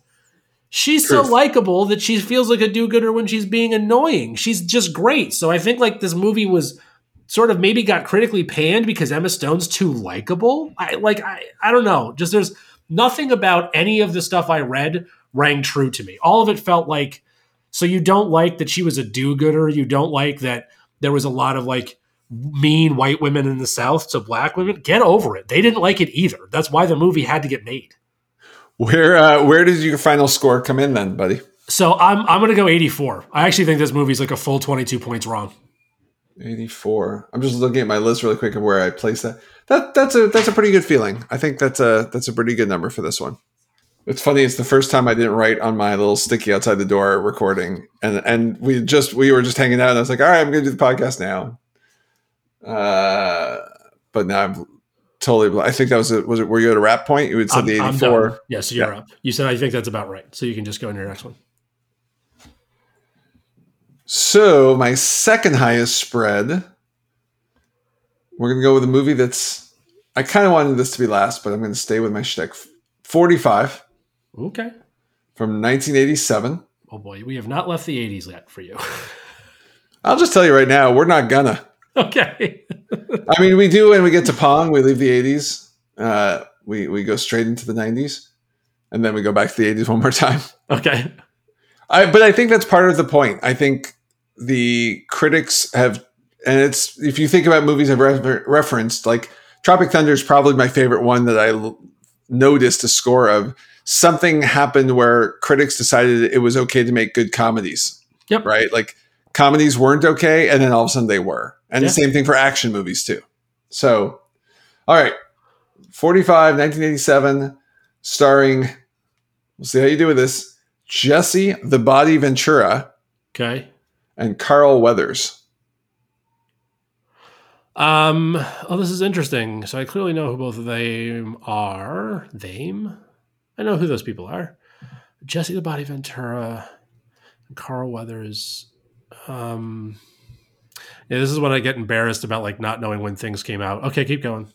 [SPEAKER 1] She's so likable that she feels like a do-gooder when she's being annoying. She's just great. So I think like this movie was sort of maybe got critically panned because Emma Stone's too likable. I like I I don't know. Just there's nothing about any of the stuff I read rang true to me. All of it felt like so you don't like that she was a do-gooder, you don't like that there was a lot of like mean white women in the south to black women. Get over it. They didn't like it either. That's why the movie had to get made.
[SPEAKER 2] Where uh, where does your final score come in then, buddy?
[SPEAKER 1] So I'm I'm gonna go 84. I actually think this movie's like a full 22 points wrong.
[SPEAKER 2] 84. I'm just looking at my list really quick of where I place that. That that's a that's a pretty good feeling. I think that's a that's a pretty good number for this one. It's funny. It's the first time I didn't write on my little sticky outside the door recording, and and we just we were just hanging out, and I was like, all right, I'm going to do the podcast now. Uh, but now I'm totally. I think that was it. Was it? Were you at a wrap point? You said
[SPEAKER 1] I'm,
[SPEAKER 2] the 84.
[SPEAKER 1] Yes, Yeah, so you're up. You said I think that's about right. So you can just go in your next one.
[SPEAKER 2] So my second highest spread, we're gonna go with a movie that's. I kind of wanted this to be last, but I'm going to stay with my shtick. 45
[SPEAKER 1] Okay.
[SPEAKER 2] from 1987.
[SPEAKER 1] Oh boy, we have not left the 80s yet for you. <laughs>
[SPEAKER 2] I'll just tell you right now, we're not gonna.
[SPEAKER 1] okay. <laughs>
[SPEAKER 2] I mean, we do when we get to Pong, we leave the 80s. Uh, we we go straight into the 90s, and then we go back to the 80s one more time.
[SPEAKER 1] Okay.
[SPEAKER 2] I, but I think that's part of the point. I think the critics have, and it's if you think about movies I've refer- referenced, like Tropic Thunder is probably my favorite one that I l- noticed a score of. Something happened where critics decided it was okay to make good comedies.
[SPEAKER 1] Yep.
[SPEAKER 2] Right? Like comedies weren't okay, and then all of a sudden they were. And
[SPEAKER 1] Yeah.
[SPEAKER 2] the same thing for action movies too. So, all right, 45, 1987, starring, we'll see how you do with this, Jesse the Body Ventura
[SPEAKER 1] Okay.
[SPEAKER 2] And Carl Weathers.
[SPEAKER 1] Um, oh, this is interesting. So I clearly know who both of them are. Them? I know who those people are. Jesse the Body Ventura and Carl Weathers. Um, yeah, this is when I get embarrassed about like not knowing when things came out. Okay, keep going.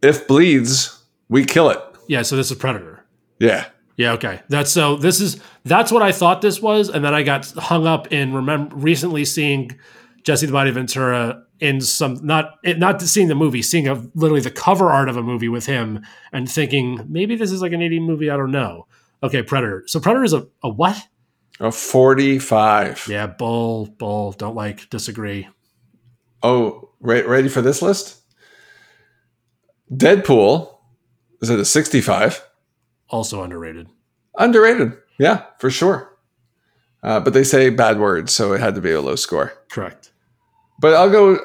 [SPEAKER 2] If bleeds, we kill it.
[SPEAKER 1] Yeah, so this is Predator.
[SPEAKER 2] Yeah.
[SPEAKER 1] Yeah, okay. That's so this is that's what I thought this was, and then I got hung up in remember recently seeing Jesse the Body Ventura in some not not seeing the movie, seeing a literally the cover art of a movie with him and thinking maybe this is like an 80 movie, I don't know. Okay, Predator. So Predator is a, a what?
[SPEAKER 2] A 45.
[SPEAKER 1] Yeah, bull, bull, don't like, disagree.
[SPEAKER 2] Oh, re- ready for this list? Deadpool is at a 65.
[SPEAKER 1] Also underrated.
[SPEAKER 2] Underrated. Yeah, for sure. Uh, but they say bad words, so it had to be a low score.
[SPEAKER 1] Correct.
[SPEAKER 2] But I'll go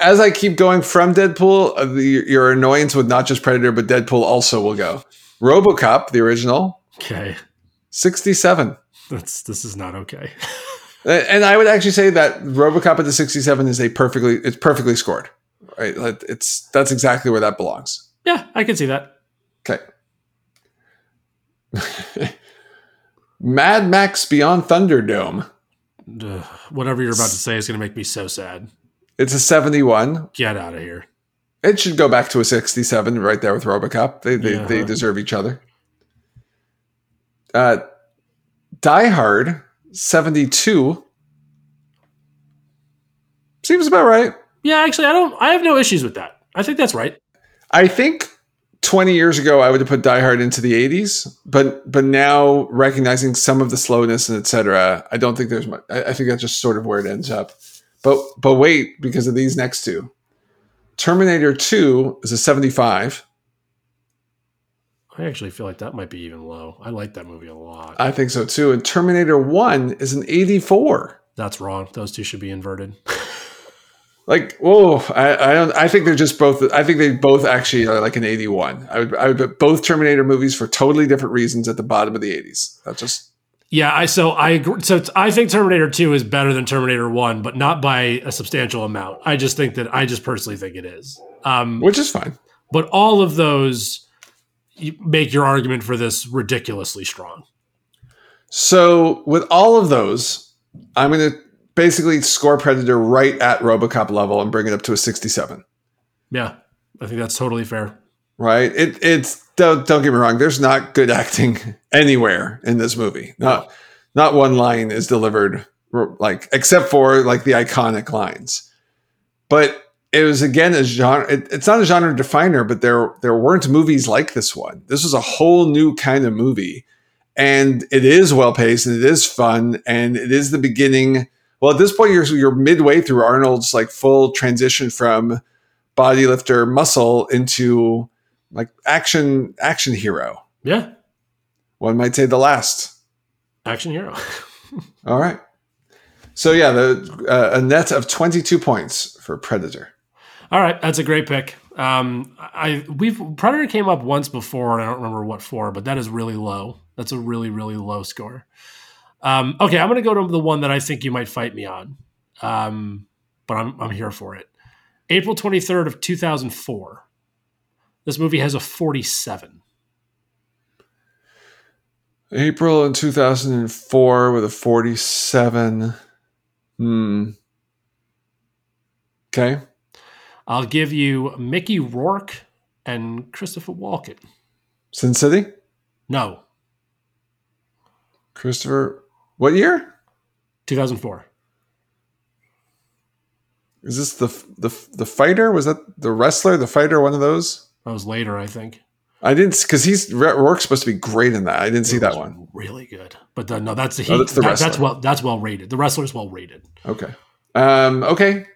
[SPEAKER 2] as I keep going from Deadpool. Uh, the, your annoyance with not just Predator, but Deadpool also will go. RoboCop, the original,
[SPEAKER 1] Okay.
[SPEAKER 2] sixty-seven,
[SPEAKER 1] That's this is not okay. <laughs>
[SPEAKER 2] And I would actually say that RoboCop at the sixty-seven is a perfectly it's perfectly scored. Right, it's that's exactly where that belongs.
[SPEAKER 1] yeah, I can see that.
[SPEAKER 2] Okay. <laughs> Mad Max Beyond Thunderdome.
[SPEAKER 1] Ugh, whatever you're about to say is going to make me so sad.
[SPEAKER 2] It's a seventy-one.
[SPEAKER 1] Get out of here.
[SPEAKER 2] It should go back to a 67 right there with Robocop. They they,
[SPEAKER 1] Yeah.
[SPEAKER 2] they deserve each other. Uh, Die Hard 72 seems about right.
[SPEAKER 1] Yeah, actually, I don't. I have no issues with that. I think that's right.
[SPEAKER 2] I think 20 years ago I would have put Die Hard into the 80s, but but now recognizing some of the slowness and etc., I don't think there's much. I, I think that's just sort of where it ends up. But but wait, because of these next two, Terminator 2 is a 75.
[SPEAKER 1] I actually feel like that might be even low. I like that movie a lot.
[SPEAKER 2] I think so too. And Terminator 1 is an 84.
[SPEAKER 1] That's wrong. Those two should be inverted. <laughs>
[SPEAKER 2] Like, whoa, I, I don't. I think they're just both. I think they both actually are like an eighty-one. I would, I would put both Terminator movies for totally different reasons at the bottom of the eighties. That's just
[SPEAKER 1] Yeah, I so I agree. So I think Terminator 2 is better than Terminator 1, but not by a substantial amount. I just think that I just personally think it is. Um,
[SPEAKER 2] which is fine.
[SPEAKER 1] but all of those make your argument for this ridiculously strong.
[SPEAKER 2] So with all of those, I'm going to basically score Predator right at RoboCop level and bring it up to a sixty-seven.
[SPEAKER 1] Yeah, I think that's totally fair.
[SPEAKER 2] Right? It it's don't don't get me wrong. There's not good acting <laughs> anywhere in this movie. Not not one line is delivered like except for like the iconic lines. But it was again a genre. It, it's not a genre definer, but there there weren't movies like this one. This was a whole new kind of movie, and it is well paced and it is fun and it is the beginning. Well, at this point, you're you're midway through Arnold's like full transition from body lifter muscle into like action action hero.
[SPEAKER 1] Yeah,
[SPEAKER 2] One might say the last.
[SPEAKER 1] action hero. <laughs>
[SPEAKER 2] All right. So yeah, the uh, a net of 22 points for Predator.
[SPEAKER 1] All right, that's a great pick. Um, I we've Predator came up once before, and I don't remember what for, but that is really low. That's a really really low score. Um, okay, I'm going to go to the one that I think you might fight me on, um, but I'm I'm here for it. April 23rd of 2004. This movie has a 47.
[SPEAKER 2] April in 2004 with a 47. Hmm. Okay.
[SPEAKER 1] I'll give you Mickey Rourke and Christopher Walken.
[SPEAKER 2] Sin City?
[SPEAKER 1] No,
[SPEAKER 2] Christopher. What year?
[SPEAKER 1] 2004.
[SPEAKER 2] Is this the the the fighter? Was that the wrestler, the fighter, one of those?
[SPEAKER 1] That was later, I think.
[SPEAKER 2] I didn't because he's Rourke's supposed to be great in that. I didn't see
[SPEAKER 1] It
[SPEAKER 2] that one.
[SPEAKER 1] Really good, but uh, no, that's he,
[SPEAKER 2] Oh, that's the
[SPEAKER 1] that- that's well that's well rated. The wrestler's well rated.
[SPEAKER 2] Okay. Um. Okay.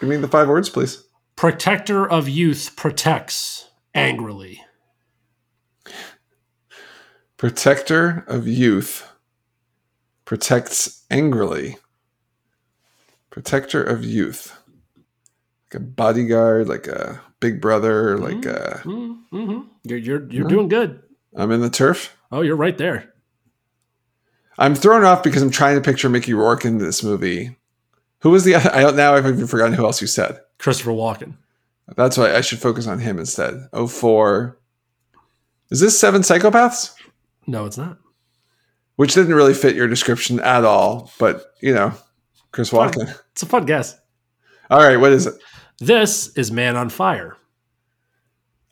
[SPEAKER 2] Give me the five words, please.
[SPEAKER 1] Protector of youth protects angrily.
[SPEAKER 2] Protector of youth protects angrily. Protector of youth. Like a bodyguard, like a big brother, like a
[SPEAKER 1] Mm-hmm. You're you're you're
[SPEAKER 2] No.
[SPEAKER 1] doing good.
[SPEAKER 2] I'm in the turf.
[SPEAKER 1] Oh, you're right there.
[SPEAKER 2] I'm thrown off because I'm trying to picture Mickey Rourke in this movie. Who was the <laughs> I don't now I've even forgotten who else you said.
[SPEAKER 1] Christopher Walken.
[SPEAKER 2] That's why I should focus on him instead. Oh four. Is this seven psychopaths?
[SPEAKER 1] No, it's not.
[SPEAKER 2] Which didn't really fit your description at all, but you know, Chris. Walken.
[SPEAKER 1] It's a fun guess.
[SPEAKER 2] All right, what is it?
[SPEAKER 1] This is Man on Fire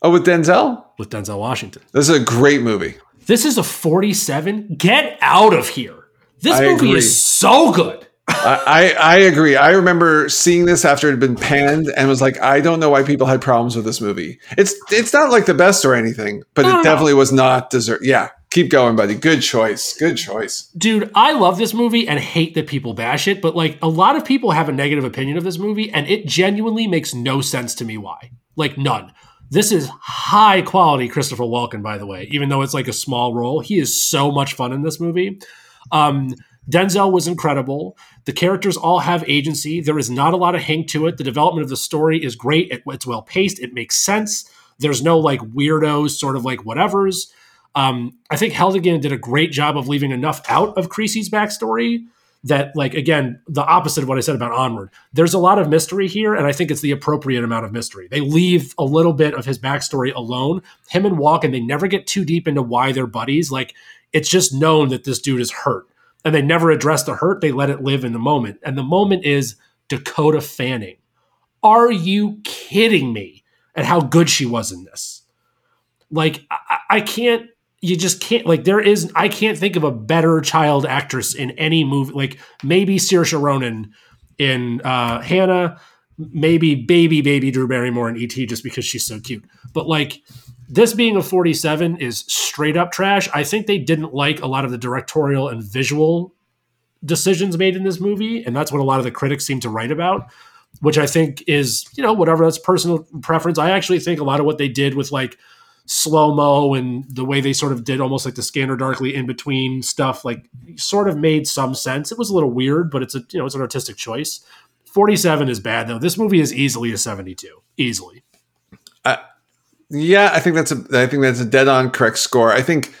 [SPEAKER 2] Oh, with Denzel?
[SPEAKER 1] with Denzel Washington.
[SPEAKER 2] This is a great movie.
[SPEAKER 1] This is a 47. Get out of here. This
[SPEAKER 2] I
[SPEAKER 1] movie
[SPEAKER 2] agree.
[SPEAKER 1] is so good.
[SPEAKER 2] I, I, I agree. I remember seeing this after it had been panned and was like, I don't know why people had problems with this movie. It's it's not like the best or anything, but
[SPEAKER 1] No,
[SPEAKER 2] it
[SPEAKER 1] no, no.
[SPEAKER 2] definitely was not deserved. Yeah, keep going, buddy. Good choice. Good choice.
[SPEAKER 1] Dude, I love this movie and hate that people bash it, but like a lot of people have a negative opinion of this movie, and it genuinely makes no sense to me why. Like, none. This is high quality Christopher Walken, by the way, even though it's like a small role. He is so much fun in this movie. Um, Denzel was incredible. The characters all have agency. There is not a lot of hang to it. The development of the story is great. It- it's well paced. It makes sense. There's no like weirdos, sort of like whatevers. Um, I think Helgeland did a great job of leaving enough out of Creasy's backstory that, like, again, the opposite of what I said about Onward. There's a lot of mystery here, and I think it's the appropriate amount of mystery. They leave a little bit of his backstory alone. Him and Walken, they never get too deep into why they're buddies. Like, it's just known that this dude is hurt, and they never address the hurt. They let it live in the moment, and the moment is Dakota Fanning. Are you kidding me? At how good she was in this. Like, I I can't you just can't like there is I can't think of a better child actress in any movie. Like maybe Saoirse Ronan in uh, Hannah, maybe baby baby Drew Barrymore in ET just because she's so cute. But like this being a 47 is straight up trash. I think they didn't like a lot of the directorial and visual decisions made in this movie, and that's what a lot of the critics seem to write about, which I think is, you know, whatever that's personal preference. I actually think a lot of what they did with like slow mo and the way they sort of did almost like the scanner darkly in between stuff, like sort of made some sense. It was a little weird, but it's a you know it's an artistic choice. 47 is bad though. This movie is easily a 72, easily.
[SPEAKER 2] Uh, yeah, I think that's a I think that's a dead on correct score. I think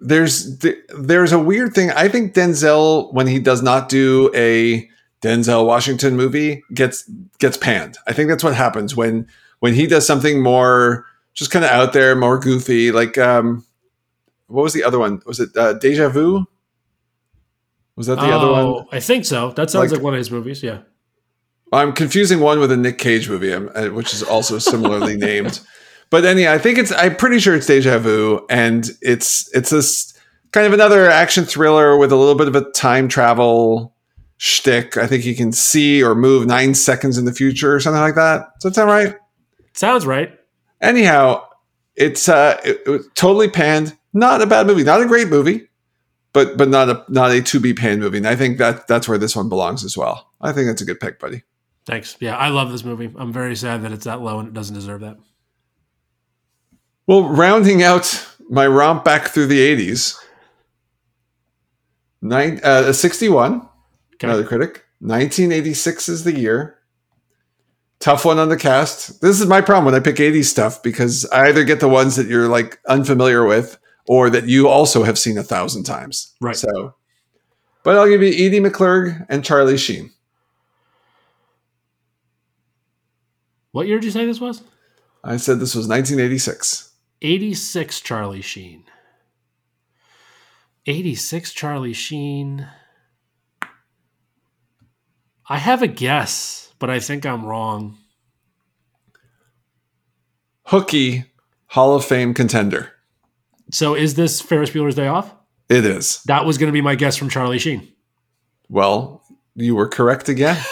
[SPEAKER 2] there's there's a weird thing. I think Denzel when he does not do a Denzel Washington movie gets gets panned. I think that's what happens when when he does something more just kind of out there, more goofy. Like um, what was the other one? Was it uh, Deja Vu? Was that the oh, other one? Oh,
[SPEAKER 1] I think so. That sounds like, like, one of his movies. Yeah.
[SPEAKER 2] I'm confusing one with a Nick Cage movie, um, uh, which is also similarly <laughs> named. But anyway, I think it's. I'm pretty sure it's Deja Vu, and it's it's this kind of another action thriller with a little bit of a time travel shtick. I think he can see or move nine seconds in the future or something like that. Does that sound right?
[SPEAKER 1] Sounds right.
[SPEAKER 2] Anyhow, it's uh, it, it totally panned. Not a bad movie. Not a great movie, but but not a not a to be panned movie. And I think that that's where this one belongs as well. I think that's a good pick, buddy.
[SPEAKER 1] Thanks. Yeah, I love this movie. I'm very sad that it's that low and it doesn't deserve that.
[SPEAKER 2] Well, rounding out my romp back through the 80s, nine, uh, 61, okay. another critic. 1986 is the year. Tough one on the cast. This is my problem when I pick 80s stuff because I either get the ones that you're like unfamiliar with or that you also have seen a thousand times.
[SPEAKER 1] Right.
[SPEAKER 2] So, but I'll give you Edie McClurg and Charlie Sheen.
[SPEAKER 1] What year did you say this was?
[SPEAKER 2] I said this was 1986.
[SPEAKER 1] 86 Charlie Sheen. 86 Charlie Sheen. I have a guess, but I think I'm wrong.
[SPEAKER 2] Hooky Hall of Fame contender.
[SPEAKER 1] So is this Ferris Bueller's Day Off?
[SPEAKER 2] It is.
[SPEAKER 1] That was going to be my guess from Charlie Sheen.
[SPEAKER 2] Well, you were correct again.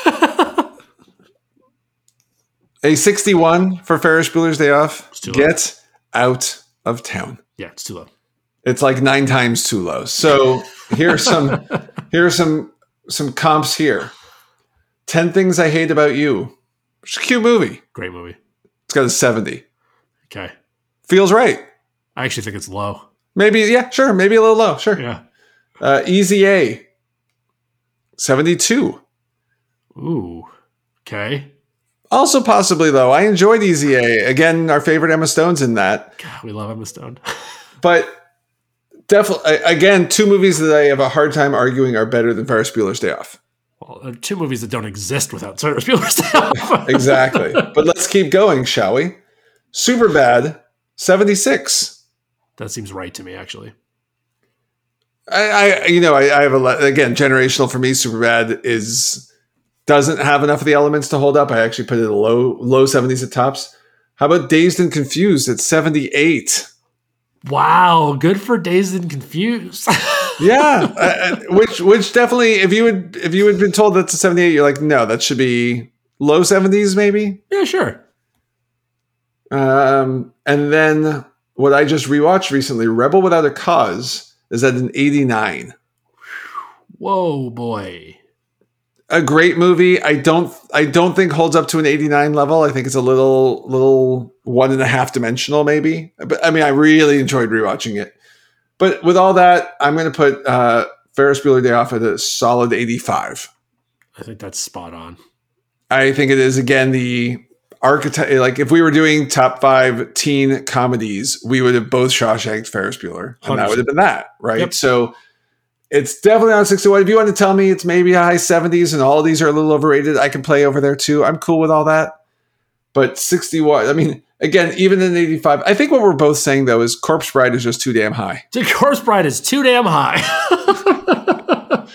[SPEAKER 2] A 61 for Ferris Bueller's Day Off. Get out of town.
[SPEAKER 1] Yeah, it's too low.
[SPEAKER 2] It's like nine times too low. So here's some <laughs> here's some some comps here. Ten Things I Hate About You. It's a cute movie.
[SPEAKER 1] Great movie.
[SPEAKER 2] It's got a 70.
[SPEAKER 1] Okay.
[SPEAKER 2] Feels right.
[SPEAKER 1] I actually think it's low.
[SPEAKER 2] Maybe, yeah, sure. Maybe a little low. Sure.
[SPEAKER 1] Yeah.
[SPEAKER 2] Uh, Easy A. 72.
[SPEAKER 1] Ooh. Okay.
[SPEAKER 2] Also, possibly though, I enjoyed Easy A. Again, our favorite Emma Stone's in that.
[SPEAKER 1] God, we love Emma Stone. <laughs>
[SPEAKER 2] but definitely, again, two movies that I have a hard time arguing are better than Ferris Bueller's Day Off.
[SPEAKER 1] Well, two movies that don't exist without Ferris Bueller's Off.
[SPEAKER 2] exactly. But let's keep going, shall we? Super Bad, seventy six.
[SPEAKER 1] That seems right to me, actually.
[SPEAKER 2] I, I you know, I, I have a lot, again generational for me. Super Bad is doesn't have enough of the elements to hold up. I actually put it a low low 70s at tops. How about Dazed and Confused at 78?
[SPEAKER 1] Wow, good for Dazed and Confused. <laughs>
[SPEAKER 2] yeah, <laughs> uh, which which definitely if you would if you had been told that's a 78, you're like, no, that should be low 70s maybe.
[SPEAKER 1] Yeah, sure.
[SPEAKER 2] Um, and then what I just rewatched recently, Rebel Without a Cause, is at an 89.
[SPEAKER 1] Whoa, boy
[SPEAKER 2] a great movie. I don't I don't think holds up to an 89 level. I think it's a little little one and a half dimensional maybe. But I mean I really enjoyed rewatching it. But with all that, I'm going to put uh, Ferris Bueller Day Off at a solid 85.
[SPEAKER 1] I think that's spot on.
[SPEAKER 2] I think it is again the archetype. Like if we were doing top five teen comedies, we would have both Shawshanked Ferris Bueller, and 100%. that would have been that, right? Yep. So it's definitely on 61. If you want to tell me it's maybe a high 70s and all of these are a little overrated, I can play over there too. I'm cool with all that. But 61, I mean, again, even in 85, I think what we're both saying though is Corpse Bride is just too damn high.
[SPEAKER 1] Corpse Bride is too damn high. <laughs>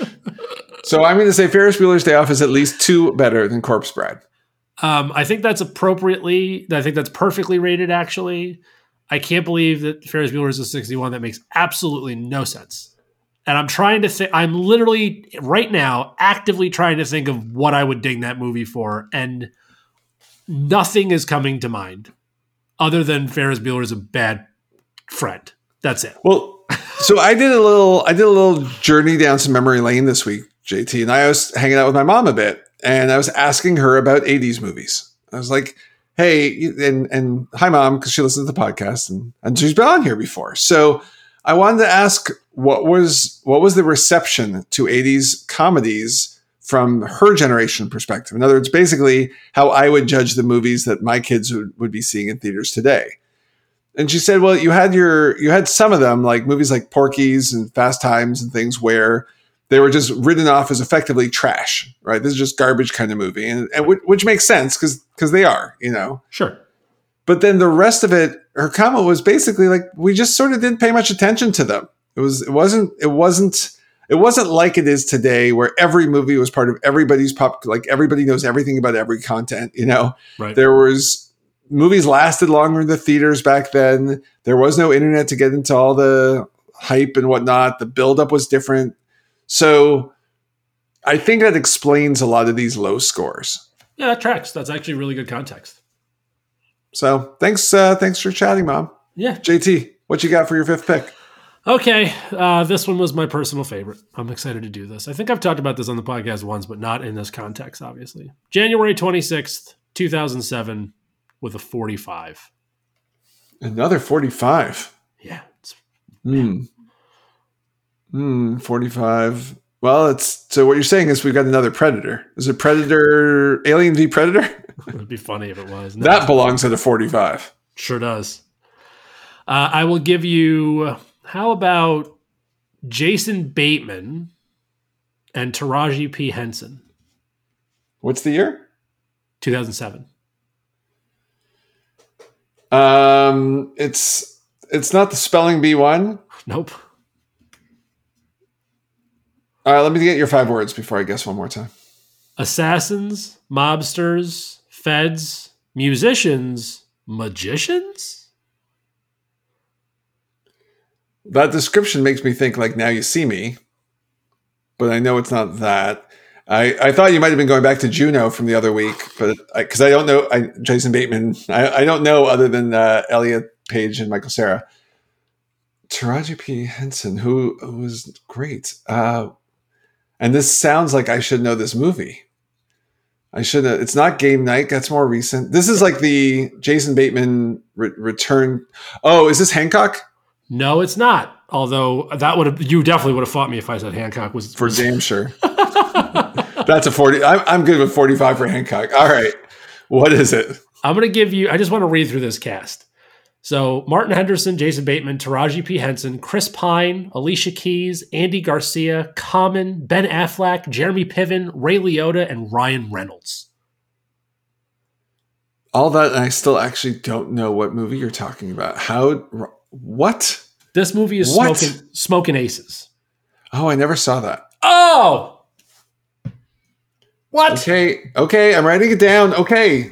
[SPEAKER 2] so I'm going to say Ferris Bueller's Day Off is at least two better than Corpse Bride.
[SPEAKER 1] Um, I think that's appropriately, I think that's perfectly rated actually. I can't believe that Ferris Bueller is a 61. That makes absolutely no sense and I'm trying to think. I'm literally right now actively trying to think of what I would ding that movie for, and nothing is coming to mind. Other than Ferris Bueller is a bad friend. That's it.
[SPEAKER 2] Well, so I did a little I did a little journey down some memory lane this week, JT, and I was hanging out with my mom a bit, and I was asking her about 80s movies. I was like, "Hey, and and hi mom, because she listens to the podcast and and she's been on here before." So I wanted to ask what was what was the reception to 80s comedies from her generation perspective. In other words, basically how I would judge the movies that my kids would, would be seeing in theaters today. And she said, "Well, you had your you had some of them like movies like Porky's and Fast Times and things where they were just written off as effectively trash, right? This is just garbage kind of movie, and, and which, which makes sense because because they are, you know.
[SPEAKER 1] Sure.
[SPEAKER 2] But then the rest of it, her comment was basically like we just sort of didn't pay much attention to them. It was it wasn't it wasn't it wasn't like it is today where every movie was part of everybody's pop like everybody knows everything about every content, you know.
[SPEAKER 1] Right.
[SPEAKER 2] There was movies lasted longer in the theaters back then. There was no internet to get into all the hype and whatnot. The buildup was different. So I think that explains a lot of these low scores.
[SPEAKER 1] Yeah, that tracks. That's actually really good context.
[SPEAKER 2] So thanks, uh, thanks for chatting, Mom.
[SPEAKER 1] Yeah.
[SPEAKER 2] JT, what you got for your fifth pick?
[SPEAKER 1] Okay, uh, this one was my personal favorite. I'm excited to do this. I think I've talked about this on the podcast once, but not in this context, obviously. January 26th, 2007, with a 45.
[SPEAKER 2] Another 45.
[SPEAKER 1] Yeah. It's,
[SPEAKER 2] Hmm. Hmm. 45. Well, it's so what you're saying is we've got another Predator. Is it Predator, Alien v Predator? <laughs>
[SPEAKER 1] it would be funny if it was. No,
[SPEAKER 2] That belongs at a 45.
[SPEAKER 1] sure does. Uh, I will give you, how about Jason Bateman and Taraji P. Henson,
[SPEAKER 2] What's the year?
[SPEAKER 1] 2007.
[SPEAKER 2] Um, it's it's not the spelling bee one.
[SPEAKER 1] Nope.
[SPEAKER 2] All right, let me get your five words before I guess one more time.
[SPEAKER 1] assassins, mobsters, feds, musicians, magicians?
[SPEAKER 2] That description makes me think like now you see me, but I know it's not that. I, I thought you might have been going back to Juno from the other week, but because I, don't know I, Jason Bateman, I, I don't know other than uh, Elliot Page and Michael Cera. Taraji P Henson, who was great, uh, and this sounds like I should know this movie. I should. Have, it's not Game Night. That's more recent. This is like the Jason Bateman re- return. Oh, is this Hancock?
[SPEAKER 1] No, it's not. Although that would have you definitely would have fought me if I said Hancock was
[SPEAKER 2] For damn sure. <laughs> That's a 40. I'm, I'm good with 45 for Hancock. All right. What is it?
[SPEAKER 1] I'm going to give you. I just want to read through this cast. So Martin Henderson, Jason Bateman, Taraji P Henson, Chris Pine, Alicia Keys, Andy Garcia, Common, Ben Affleck, Jeremy Piven, Ray Liotta, and Ryan Reynolds.
[SPEAKER 2] All that, and I still actually don't know what movie you're talking about. How? What?
[SPEAKER 1] This movie is
[SPEAKER 2] What?
[SPEAKER 1] smoking smoking aces.
[SPEAKER 2] Oh, I never saw that.
[SPEAKER 1] Oh, what?
[SPEAKER 2] Okay. Okay. I'm writing it down. Okay.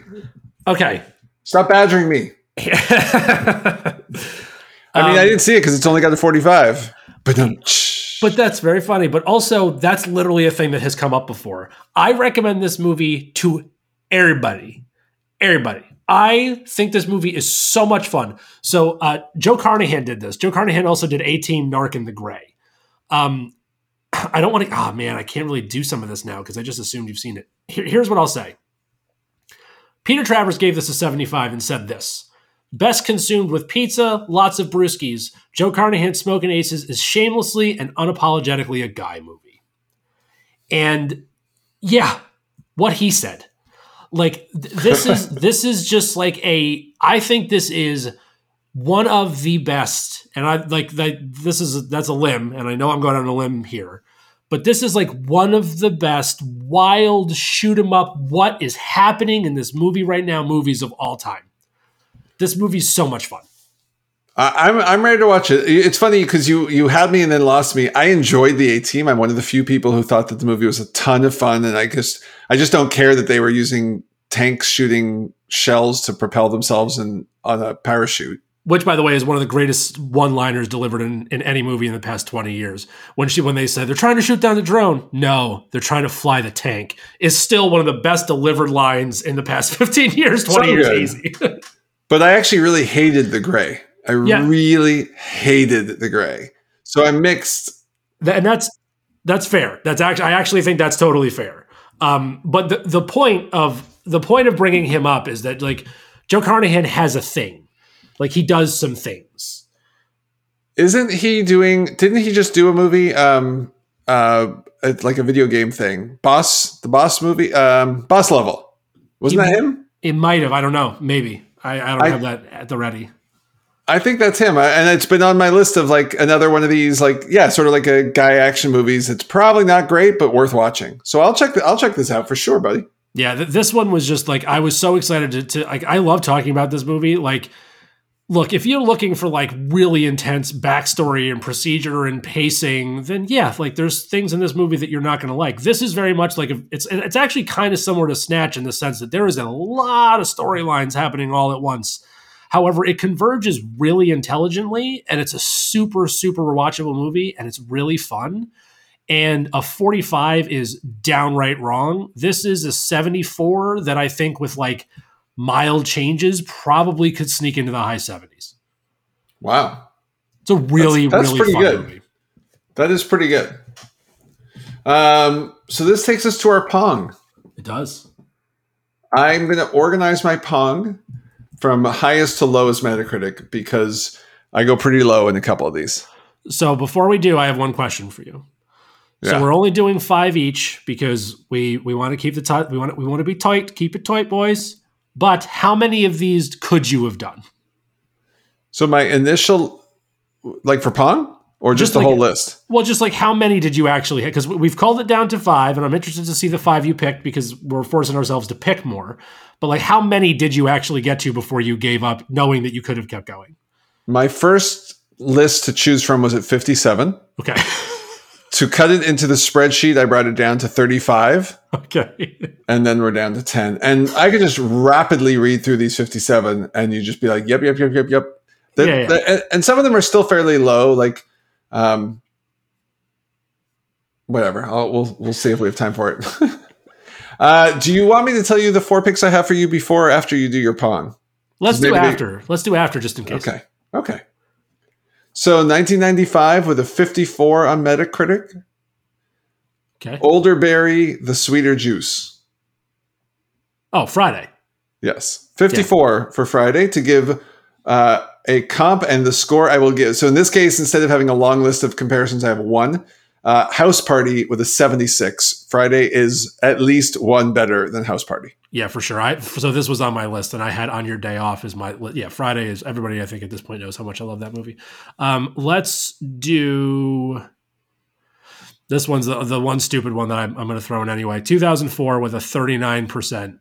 [SPEAKER 1] Okay.
[SPEAKER 2] Stop badgering me. <laughs> I mean,
[SPEAKER 1] Um,
[SPEAKER 2] I didn't see it because it's only got a 45. But don't.
[SPEAKER 1] But that's very funny. But also, that's literally a thing that has come up before. I recommend this movie to everybody. Everybody. I think this movie is so much fun. So, uh, Joe Carnahan did this. Joe Carnahan also did A Team, Narc, and The Gray. Um, I don't want to. Oh man, I can't really do some of this now because I just assumed you've seen it. Here- here's what I'll say. Peter Travers gave this a 75 and said this. Best consumed with pizza, lots of brewskis. Joe Carnahan's Smoking Aces is shamelessly and unapologetically a guy movie. And yeah, what he said. Like th- this is <laughs> this is just like a I think this is one of the best and I like that this is that's a limb and I know I'm going on a limb here. But this is like one of the best wild shoot 'em up what is happening in this movie right now movies of all time. This movie's so much fun.
[SPEAKER 2] I'm I'm ready to watch it. It's funny because you you had me and then lost me. I enjoyed the A Team. I'm one of the few people who thought that the movie was a ton of fun, and I just I just don't care that they were using tanks shooting shells to propel themselves in on a parachute.
[SPEAKER 1] Which, by the way, is one of the greatest one-liners delivered in, in any movie in the past twenty years. When she when they said they're trying to shoot down the drone, no, they're trying to fly the tank, is still one of the best delivered lines in the past <laughs> fifteen years, twenty
[SPEAKER 2] So
[SPEAKER 1] years, easy.
[SPEAKER 2] but I actually really hated the gray. I
[SPEAKER 1] Yeah.
[SPEAKER 2] really hated the gray. So I'm mixed.
[SPEAKER 1] And that's that's fair. That's actually I actually think that's totally fair. Um, but the the point of the point of bringing him up is that like Joe Carnahan has a thing, like he does some things.
[SPEAKER 2] Isn't he doing? Didn't he just do a movie? Um, uh, like a video game thing. Boss, the boss movie. Um, boss level. Wasn't
[SPEAKER 1] He-
[SPEAKER 2] that him?
[SPEAKER 1] It might have. I don't know. Maybe I, I don't
[SPEAKER 2] I-
[SPEAKER 1] have that at the ready.
[SPEAKER 2] I think that's him, and it's been on my list of like another one of these, like yeah, sort of like a guy action movies. It's probably not great, but worth watching. So I'll check. The, I'll check this out for sure, buddy.
[SPEAKER 1] Yeah, th- this one was just like I was so excited to, to like I love talking about this movie. Like, look, if you're looking for like really intense backstory and procedure and pacing, then yeah, like there's things in this movie that you're not going to like. This is very much like a, it's it's actually kind of similar to Snatch in the sense that there is a lot of storylines happening all at once. However, it converges really intelligently, and it's a super super watchable movie, and it's really fun and a 45 is downright wrong. This is a 74 that I think with like mild changes probably could sneak into the high 70s.
[SPEAKER 2] Wow,
[SPEAKER 1] It's a really
[SPEAKER 2] That's- that's
[SPEAKER 1] really fun
[SPEAKER 2] good.
[SPEAKER 1] movie.
[SPEAKER 2] that is pretty good. Um, so this takes us to our pond.
[SPEAKER 1] It does.
[SPEAKER 2] I'm going to organize my pond from highest to lowest Metacritic because I go pretty low in a couple of these.
[SPEAKER 1] So before we do, I have one question for you. So
[SPEAKER 2] Yeah.
[SPEAKER 1] we're only doing five each because we we want to keep the tight. We want we want to be tight. Keep it tight, boys. But how many of these could you have done?
[SPEAKER 2] So my initial, like for pond, or just,
[SPEAKER 1] Just
[SPEAKER 2] the
[SPEAKER 1] like-
[SPEAKER 2] whole list.
[SPEAKER 1] Well, just like how many did you actually hit? Because we've called it down to five, and I'm interested to see the five you picked because we're forcing ourselves to pick more. But like, how many did you actually get to before you gave up, knowing that you could have kept going?
[SPEAKER 2] My first list to choose from was at 57.
[SPEAKER 1] Okay, <laughs>
[SPEAKER 2] To cut it into the spreadsheet, I brought it down to 35,
[SPEAKER 1] okay,
[SPEAKER 2] and then we're down to 10. And I could just rapidly read through these 57, and you just be like, yep, yep, yep, yep, yep. The-
[SPEAKER 1] Yeah, yeah.
[SPEAKER 2] the- and, and some of them are still fairly low, like, um, whatever. I'll, we'll we'll see if we have time for it. <laughs> uh, do you want me to tell you the four picks I have for you before or after you do your pond?
[SPEAKER 1] let's do after. Let's do after, just in case.
[SPEAKER 2] Okay. Okay. So 1995 with a 54 on Metacritic.
[SPEAKER 1] Okay.
[SPEAKER 2] Olderberry, The Sweeter Juice.
[SPEAKER 1] Oh, Friday.
[SPEAKER 2] Yes. 54 for Friday to give uh, a comp and the score I will give. So in this case, instead of having a long list of comparisons, I have one. Uh, House Party with a 76. Friday is at least one better than House Party.
[SPEAKER 1] Yeah, for sure. I so this was on my list, and I had on your day off is my yeah. Friday is everybody. I think at this point knows how much I love that movie. Um, let's do this one's the, the one stupid one that I'm, I'm going to throw in anyway. 2004 with a 39 percent.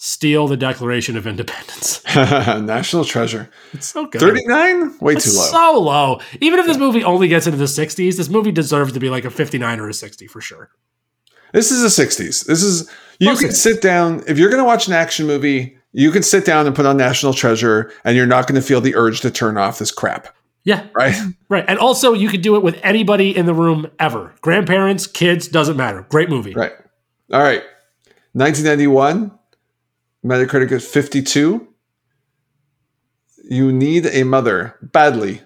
[SPEAKER 1] Steal the Declaration of Independence. <laughs>
[SPEAKER 2] National Treasure.
[SPEAKER 1] It's so good.
[SPEAKER 2] 39? Way
[SPEAKER 1] It's
[SPEAKER 2] too low.
[SPEAKER 1] so low. Even if this movie only gets into the 60s, this movie deserves to be like a 59 or a 60 for sure.
[SPEAKER 2] This is the 60s. This is you can
[SPEAKER 1] course.
[SPEAKER 2] sit down if you're going to watch an action movie, you can sit down and put on National Treasure and you're not going to feel the urge to turn off this crap,
[SPEAKER 1] Yeah,
[SPEAKER 2] right? <laughs>
[SPEAKER 1] right. And also, you could do it with anybody in the room ever. Grandparents, kids, doesn't matter. Great movie.
[SPEAKER 2] right. All right. 1991 Metacritic is 52. You need a mother badly.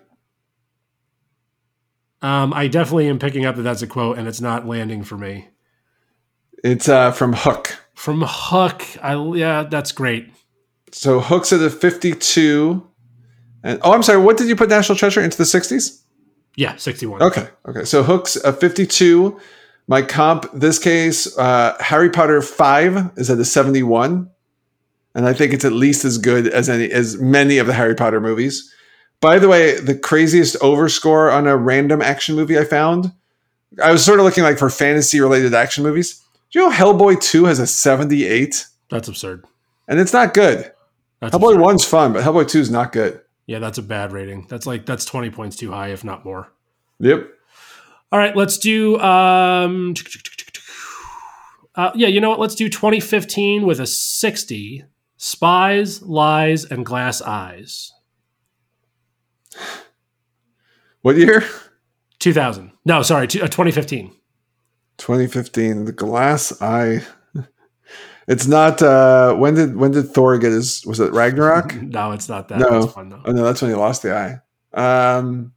[SPEAKER 1] Um, I definitely am picking up that that's a quote, and it's not landing for me.
[SPEAKER 2] It's uh, from Hook.
[SPEAKER 1] From Hook, I yeah, that's great.
[SPEAKER 2] So Hook's at a 52. And oh, I'm sorry, what did you put National Treasure into the 60s?
[SPEAKER 1] Yeah, 61.
[SPEAKER 2] Okay. Okay. So Hook's a 52. My comp, this case, uh, Harry Potter 5 is at a 71. And I think it's at least as good as any as many of the Harry Potter movies. By the way, the craziest overscore on a random action movie I found, I was sort of looking like for fantasy related action movies. Do you know Hellboy 2 has a 78?
[SPEAKER 1] That's absurd.
[SPEAKER 2] And it's not good.
[SPEAKER 1] That's
[SPEAKER 2] Hellboy
[SPEAKER 1] absurd.
[SPEAKER 2] 1's fun, but Hellboy 2 is not good.
[SPEAKER 1] Yeah, that's a bad rating. That's like that's 20 points too high, if not more.
[SPEAKER 2] Yep.
[SPEAKER 1] All right, let's do um uh, yeah, you know what? Let's do 2015 with a 60. Spies, Lies, and Glass Eyes.
[SPEAKER 2] What year?
[SPEAKER 1] 2000. No, sorry, uh, 2015.
[SPEAKER 2] 2015. The Glass Eye. It's not. Uh, when did when did Thor get his? Was it Ragnarok? <laughs>
[SPEAKER 1] no, it's not that.
[SPEAKER 2] No.
[SPEAKER 1] That's fun
[SPEAKER 2] oh no, that's when he lost the eye. Um,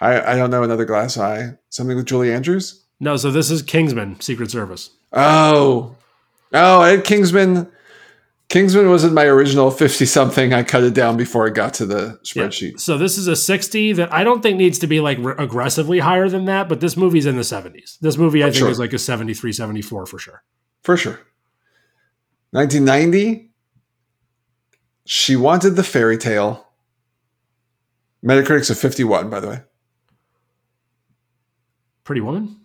[SPEAKER 2] I I don't know another glass eye. Something with Julie Andrews.
[SPEAKER 1] No, so this is Kingsman Secret Service.
[SPEAKER 2] Oh, oh, Ed Kingsman. Kingsman was in my original fifty something. I cut it down before it got to the spreadsheet.
[SPEAKER 1] So this is a 60 that I don't think needs to be like re- aggressively higher than that, but this movie's in the 70s. This movie I think
[SPEAKER 2] Sure.
[SPEAKER 1] is like a 73, 74 for sure.
[SPEAKER 2] For sure. 1990. She wanted the fairy tale. Metacritic's a 51, by the way.
[SPEAKER 1] Pretty Woman?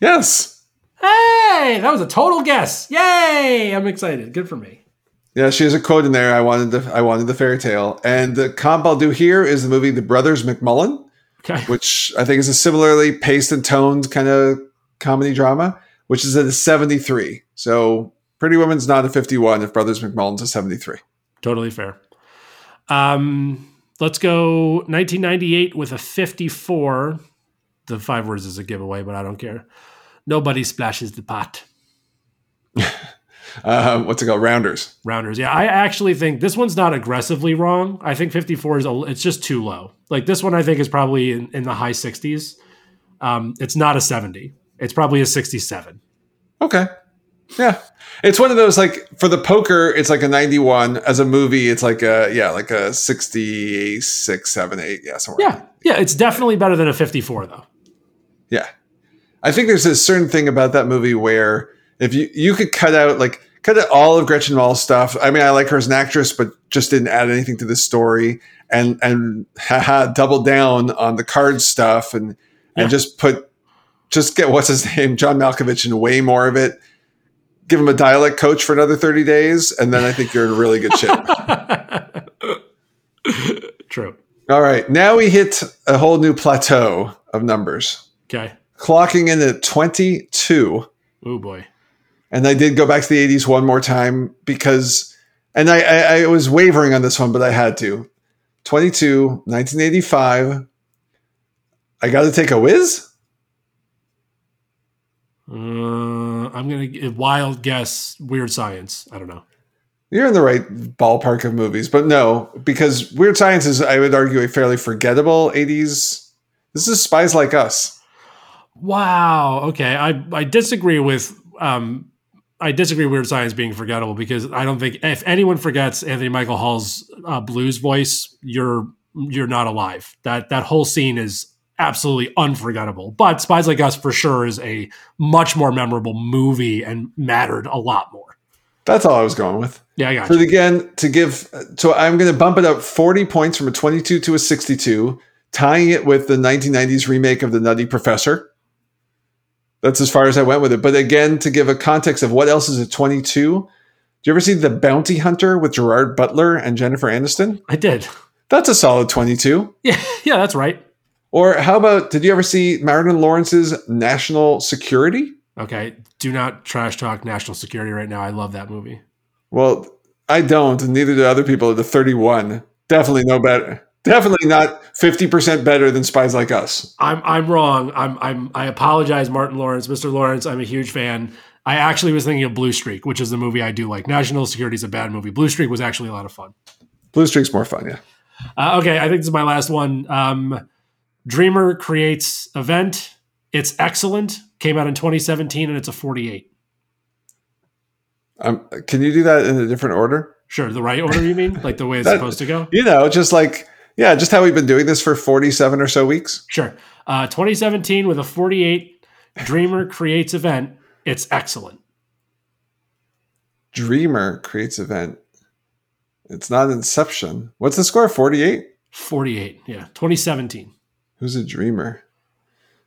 [SPEAKER 2] Yes.
[SPEAKER 1] Hey, that was a total guess. Yay! I'm excited. Good for me.
[SPEAKER 2] Yeah, she has a quote in there. I wanted the I wanted the fairy tale. And the comp I'll do here is the movie The Brothers McMullen,
[SPEAKER 1] Okay.
[SPEAKER 2] which I think is a similarly paced and toned kind of comedy drama, which is at a 73. So Pretty Woman's not a 51 if Brothers McMullen's a 73.
[SPEAKER 1] Totally fair. Um, let's go 1998 with a 54. The five words is a giveaway, but I don't care. Nobody splashes the pot. <laughs>
[SPEAKER 2] Um, what's it called? Rounders.
[SPEAKER 1] Rounders. Yeah, I actually think this one's not aggressively wrong. I think 54 is a, it's just too low. Like this one, I think is probably in, in the high 60s. Um, it's not a 70. It's probably a 67.
[SPEAKER 2] Okay. Yeah. It's one of those like for the poker, it's like a 91. As a movie, it's like a yeah, like a 66, 7, 8. Yeah, somewhere.
[SPEAKER 1] Yeah, yeah, it's definitely better than a 54 though.
[SPEAKER 2] Yeah. I think there's a certain thing about that movie where if you you could cut out like cut out all of Gretchen Mol's stuff. I mean, I like her as an actress, but just didn't add anything to the story and and <laughs> haha, double down on the card stuff and
[SPEAKER 1] Yeah.
[SPEAKER 2] and just put just get what's his name, John Malkovich, and way more of it. Give him a dialect coach for another 30 days, and then I think you're in really good shape. <laughs>
[SPEAKER 1] True.
[SPEAKER 2] All right. Now we hit a whole new plateau of numbers.
[SPEAKER 1] Okay.
[SPEAKER 2] Clocking in at 22.
[SPEAKER 1] Oh boy.
[SPEAKER 2] And I did go back to the 80s one more time because, and I, I, I was wavering on this one, but I had to. 22, 1985. I got to take a whiz.
[SPEAKER 1] Uh, I'm gonna wild guess. Weird science. I don't know.
[SPEAKER 2] You're in the right ballpark of movies, but no, because Weird Science is, I would argue, a fairly forgettable 80s. This is Spies Like Us.
[SPEAKER 1] Wow. Okay. I I disagree with um I disagree Weird Science being forgettable because I don't think if anyone forgets Anthony Michael Hall's uh, blues voice, you're you're not alive. That that whole scene is absolutely unforgettable. But Spies Like Us for sure is a much more memorable movie and mattered a lot more.
[SPEAKER 2] That's all I was going with.
[SPEAKER 1] Yeah, I got
[SPEAKER 2] But
[SPEAKER 1] you.
[SPEAKER 2] again, to give, so I'm going to bump it up 40 points from a 22 to a 62, tying it with the 1990s remake of The Nutty Professor. That's as far as I went with it. But again, to give a context of what else is a 22, do you ever see The Bounty Hunter with Gerard Butler and Jennifer Aniston?
[SPEAKER 1] I did.
[SPEAKER 2] That's a solid 22.
[SPEAKER 1] Yeah, <laughs> yeah, that's right.
[SPEAKER 2] Or how about, did you ever see Martin Lawrence's National Security?
[SPEAKER 1] Okay, do not trash talk national security right now. I love that movie.
[SPEAKER 2] Well, I don't, and neither do other people at the 31. Definitely no better. Definitely not 50% better than Spies Like Us.
[SPEAKER 1] I'm I'm wrong. I'm I'm I apologize, Martin Lawrence, Mr. Lawrence. I'm a huge fan. I actually was thinking of Blue Streak, which is the movie I do like. National Security is a bad movie. Blue Streak was actually a lot of fun.
[SPEAKER 2] Blue Streak's more fun, yeah.
[SPEAKER 1] Uh, okay, I think this is my last one. Um, Dreamer creates event. It's excellent. Came out in 2017, and it's a 48.
[SPEAKER 2] Um, can you do that in a different order?
[SPEAKER 1] Sure, the right order you mean, like the way it's <laughs>
[SPEAKER 2] That-
[SPEAKER 1] supposed to go.
[SPEAKER 2] You know, just like, yeah, just how we've been doing this for 47 or so weeks.
[SPEAKER 1] Sure. Uh, 2017 with a 48. Dreamer creates event. It's excellent.
[SPEAKER 2] Dreamer creates event. It's not Inception. What's the score? 48?
[SPEAKER 1] 48. Yeah, 2017.
[SPEAKER 2] Who's a dreamer?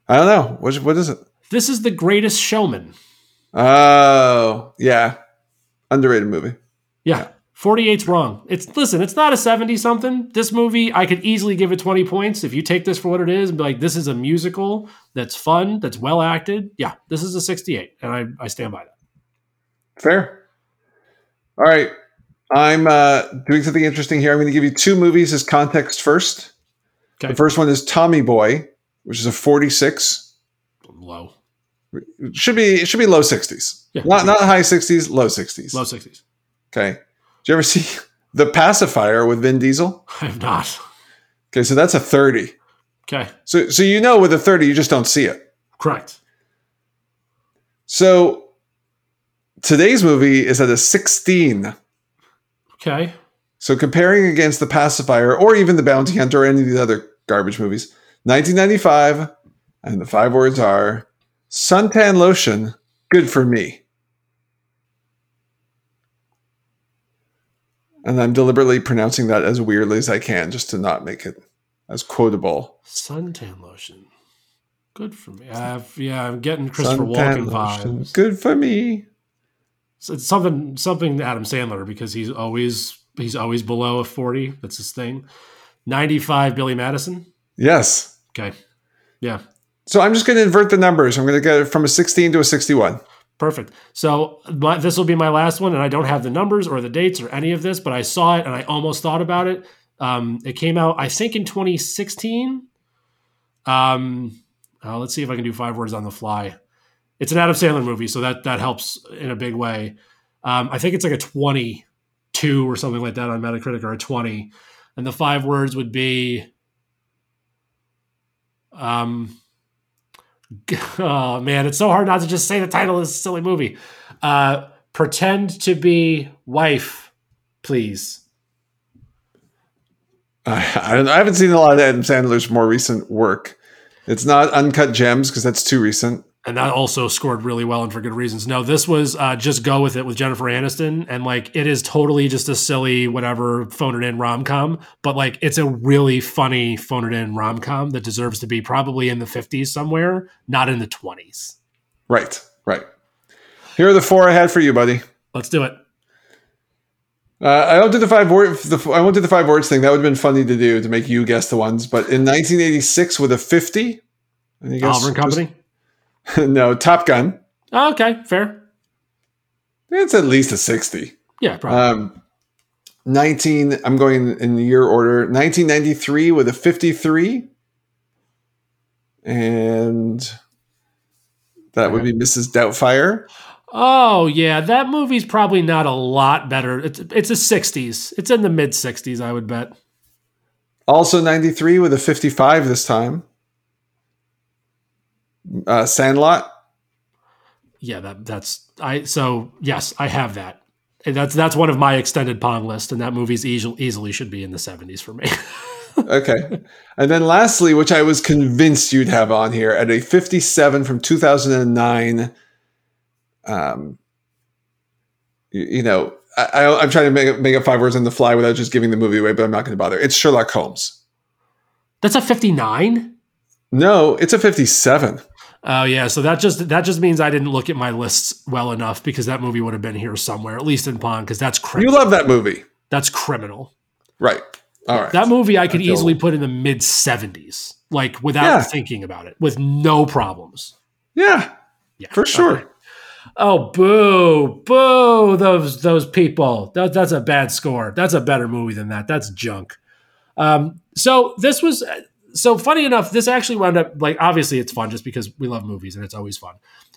[SPEAKER 2] I don't know. What, what is it?
[SPEAKER 1] This is the greatest showman.
[SPEAKER 2] Oh, yeah. Underrated movie.
[SPEAKER 1] Yeah. 48's wrong. It's listen, it's not a 70 something. This movie, I could easily give it 20 points if you take this for what it is and be like, this is a musical that's fun, that's well acted. Yeah, this is a 68. And I, I stand by that.
[SPEAKER 2] Fair. All right. I'm uh, doing something interesting here. I'm going to give you two movies as context first.
[SPEAKER 1] Okay.
[SPEAKER 2] The first one is Tommy Boy, which is a 46.
[SPEAKER 1] Low.
[SPEAKER 2] It should be it should be low sixties.
[SPEAKER 1] Yeah.
[SPEAKER 2] Not not high sixties, low sixties.
[SPEAKER 1] Low 60s.
[SPEAKER 2] Okay. Did you ever see the pacifier with Vin Diesel?
[SPEAKER 1] I have not.
[SPEAKER 2] Okay, so that's a thirty.
[SPEAKER 1] Okay.
[SPEAKER 2] So so you know with a thirty, you just don't see it.
[SPEAKER 1] Correct.
[SPEAKER 2] So today's movie is at a sixteen.
[SPEAKER 1] Okay.
[SPEAKER 2] So comparing against the pacifier or even the bounty hunter or any of these other garbage movies, 1995, and the five words are suntan lotion, good for me. And I'm deliberately pronouncing that as weirdly as I can just to not make it as quotable.
[SPEAKER 1] Suntan lotion. Good for me. I've, yeah, I'm getting Christopher
[SPEAKER 2] Suntan
[SPEAKER 1] Walken
[SPEAKER 2] lotion,
[SPEAKER 1] vibes.
[SPEAKER 2] good for me.
[SPEAKER 1] So it's something something Adam Sandler because he's always he's always below a 40. That's his thing. 95 Billy Madison.
[SPEAKER 2] Yes.
[SPEAKER 1] Okay. Yeah.
[SPEAKER 2] So I'm just going to invert the numbers. I'm going to get it from a 16 to a 61.
[SPEAKER 1] Perfect. So my, this will be my last one, and I don't have the numbers or the dates or any of this, but I saw it and I almost thought about it. Um, it came out, I think, in 2016. Um, uh, let's see if I can do five words on the fly. It's an Adam Sandler movie, so that that helps in a big way. Um, I think it's like a 22 or something like that on Metacritic, or a 20, and the five words would be. Um, <laughs> oh man, it's so hard not to just say the title of this silly movie. Uh, pretend to be wife, please.
[SPEAKER 2] I, I, haven't seen a lot of Adam Sandler's more recent work. It's not Uncut Gems because that's too recent.
[SPEAKER 1] And that also scored really well and for good reasons. No, this was uh, just go with it with Jennifer Aniston, and like it is totally just a silly whatever phone it in rom com, but like it's a really funny phone it in rom com that deserves to be probably in the fifties somewhere, not in the twenties.
[SPEAKER 2] Right, right. Here are the four I had for you, buddy.
[SPEAKER 1] Let's do it.
[SPEAKER 2] Uh, I don't do the five word. The, I won't do the five words thing. That would have been funny to do to make you guess the ones. But in 1986, with a 50, and you guess
[SPEAKER 1] Oliver and Company. <laughs>
[SPEAKER 2] no, Top Gun.
[SPEAKER 1] Oh, okay, fair.
[SPEAKER 2] It's at least a 60.
[SPEAKER 1] Yeah, probably.
[SPEAKER 2] Um, 19. I'm going in year order. 1993 with a 53, and that would be Mrs. Doubtfire.
[SPEAKER 1] Oh yeah, that movie's probably not a lot better. It's it's a '60s. It's in the mid '60s, I would bet.
[SPEAKER 2] Also 93 with a 55 this time. Uh, Sandlot.
[SPEAKER 1] Yeah, that that's I. So yes, I have that. And that's that's one of my extended pond list, and that movie's easily easily should be in the '70s for me. <laughs>
[SPEAKER 2] Okay. and then lastly, which I was convinced you'd have on here at a 57 from 2009. Um, you, you know, I, I'm trying to make, make up five words on the fly without just giving the movie away, but I'm not going to bother. It's Sherlock Holmes.
[SPEAKER 1] that's a '59.
[SPEAKER 2] No, it's a 57.
[SPEAKER 1] Oh yeah, so that just that just means I didn't look at my lists well enough because that movie would have been here somewhere, at least in pond, because that's criminal.
[SPEAKER 2] You love that movie.
[SPEAKER 1] that's criminal.
[SPEAKER 2] Right. All right.
[SPEAKER 1] That movie I could easily put in the mid '70s, like without
[SPEAKER 2] Yeah.
[SPEAKER 1] thinking about it, with no problems.
[SPEAKER 2] yeah,
[SPEAKER 1] Yeah,
[SPEAKER 2] for sure.
[SPEAKER 1] okay. Oh, boo, boo! Those those people. That, that's a bad score. That's a better movie than that. That's junk. Um, so this was so funny enough. This actually wound up like obviously it's fun just because we love movies and it's always fun.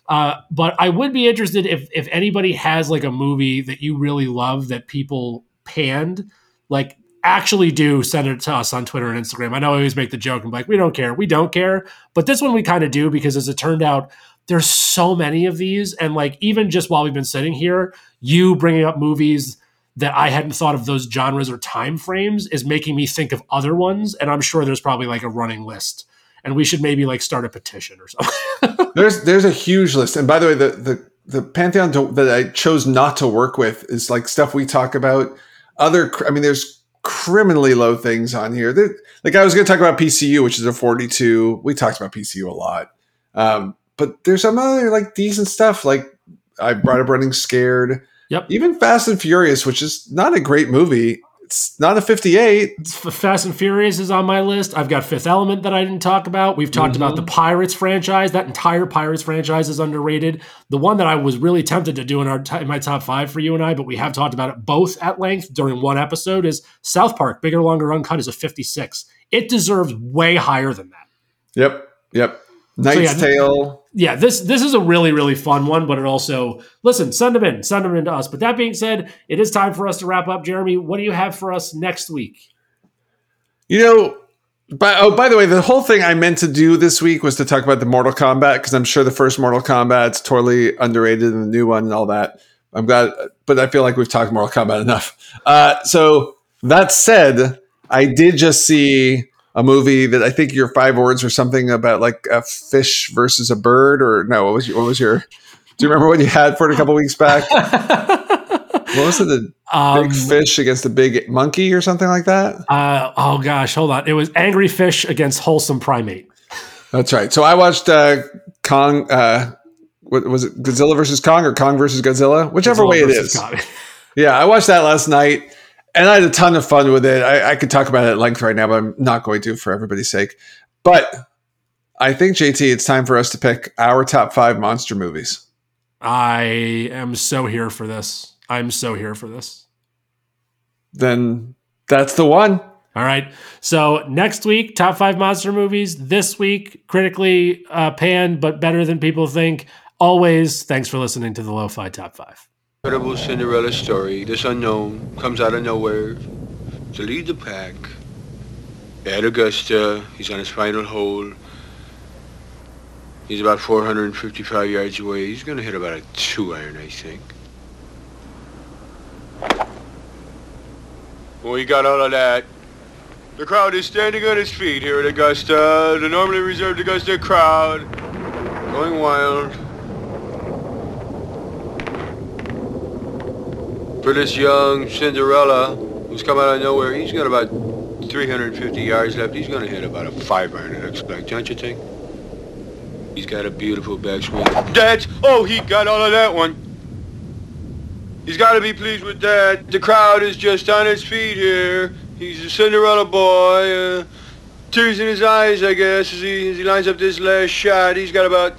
[SPEAKER 1] Uh, but I would be interested if if anybody has like a movie that you really love that people panned, like actually do send it to us on Twitter and Instagram. I know I always make the joke and like, we don't care, we don't care. But this one we kind of do because as it turned out, there's so many of these and like even just while we've been sitting here you bringing up movies that i hadn't thought of those genres or time frames is making me think of other ones and i'm sure there's probably like a running list and we should maybe like start a petition or something <laughs>
[SPEAKER 2] There's there's a huge list, and by the way, the the the pantheon to, that I chose not to work with is like stuff we talk about. Other, I mean, there's criminally low things on here. Like I was going to talk about PCU, which is a 42. We talked about PCU a lot, um, but there's some other like decent stuff. Like I brought up Running Scared.
[SPEAKER 1] Yep.
[SPEAKER 2] Even Fast and Furious, which is not a great movie. It's not a 58.
[SPEAKER 1] Fast and furious is on my list i've got fifth element that i didn't talk about we've talked about mm-hmm. the pirates franchise that entire pirates franchise is underrated the one that i was really tempted to do in our in my top five for you and i but we have talked about it both at length during one episode is south park bigger longer uncut is a 56 it deserves way higher than that
[SPEAKER 2] Yep. Yep. Knight's
[SPEAKER 1] So, yeah,
[SPEAKER 2] Tale.
[SPEAKER 1] yeah, this this is a really really fun one, but it also listen, send them in, send them in to us. But that being said, it is time for us to wrap up. Jeremy, what do you have for us next week?
[SPEAKER 2] You know, by, oh, by the way, the whole thing I meant to do this week was to talk about the Mortal Kombat because I'm sure the first Mortal Kombat's totally underrated and the new one and all that. I'm glad, but I feel like we've talked Mortal Kombat enough. Uh, so that said, I did just see a movie that I think your five words or something about like a fish versus a bird or no? What was your, what was your? Do you remember what you had for it a couple weeks back? <laughs> What was it? The
[SPEAKER 1] Um,
[SPEAKER 2] big fish against a big monkey or something like that?
[SPEAKER 1] uh, oh gosh, hold on. It was Angry Fish against Wholesome Primate.
[SPEAKER 2] That's right. So I watched uh, Kong. Uh, what was it? Godzilla versus Kong or Kong versus Godzilla, whichever way it is.
[SPEAKER 1] Kong. <laughs>
[SPEAKER 2] Yeah, I watched that last night, and I had a ton of fun with it. I, I could talk about it at length right now, but I'm not going to for everybody's sake. But I think JT, it's time for us to pick our top five monster movies.
[SPEAKER 1] I am so here for this. I'm so here for this.
[SPEAKER 2] Then that's the one.
[SPEAKER 1] All right. So next week, top five monster movies. This week, critically uh, panned, but better than people think. Always, thanks for listening to the Lo-Fi Top Five.
[SPEAKER 3] Incredible Cinderella story. This unknown comes out of nowhere to lead the pack. At Augusta, he's on his final hole. He's about 455 yards away. He's going to hit about a two iron, I think. Well, he got all of that. The crowd is standing on its feet here at Augusta. The normally reserved Augusta crowd going wild. For this young Cinderella who's come out of nowhere, he's got about 350 yards left. He's going to hit about a five iron, I expect, don't you think? He's got a beautiful backswing. That's, oh, he got all of that one. He's got to be pleased with that. The crowd is just on its feet here. He's a Cinderella boy. Uh, tears in his eyes, I guess, as he, as he lines up this last shot. He's got about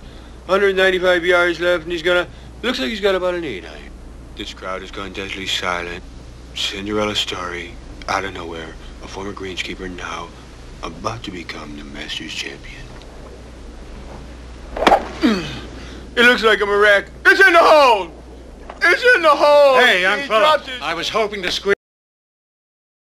[SPEAKER 3] 195 yards left, and he's gonna. Looks like he's got about an eight iron. This crowd has gone deadly silent. Cinderella story, out of nowhere. A former greenskeeper now about to become the Masters champion. <clears throat> it looks like I'm a miracle. It's in the hole! It's in the hole!
[SPEAKER 4] Hey, young
[SPEAKER 3] He
[SPEAKER 4] fella.
[SPEAKER 3] dropped
[SPEAKER 4] I was hoping to squeeze.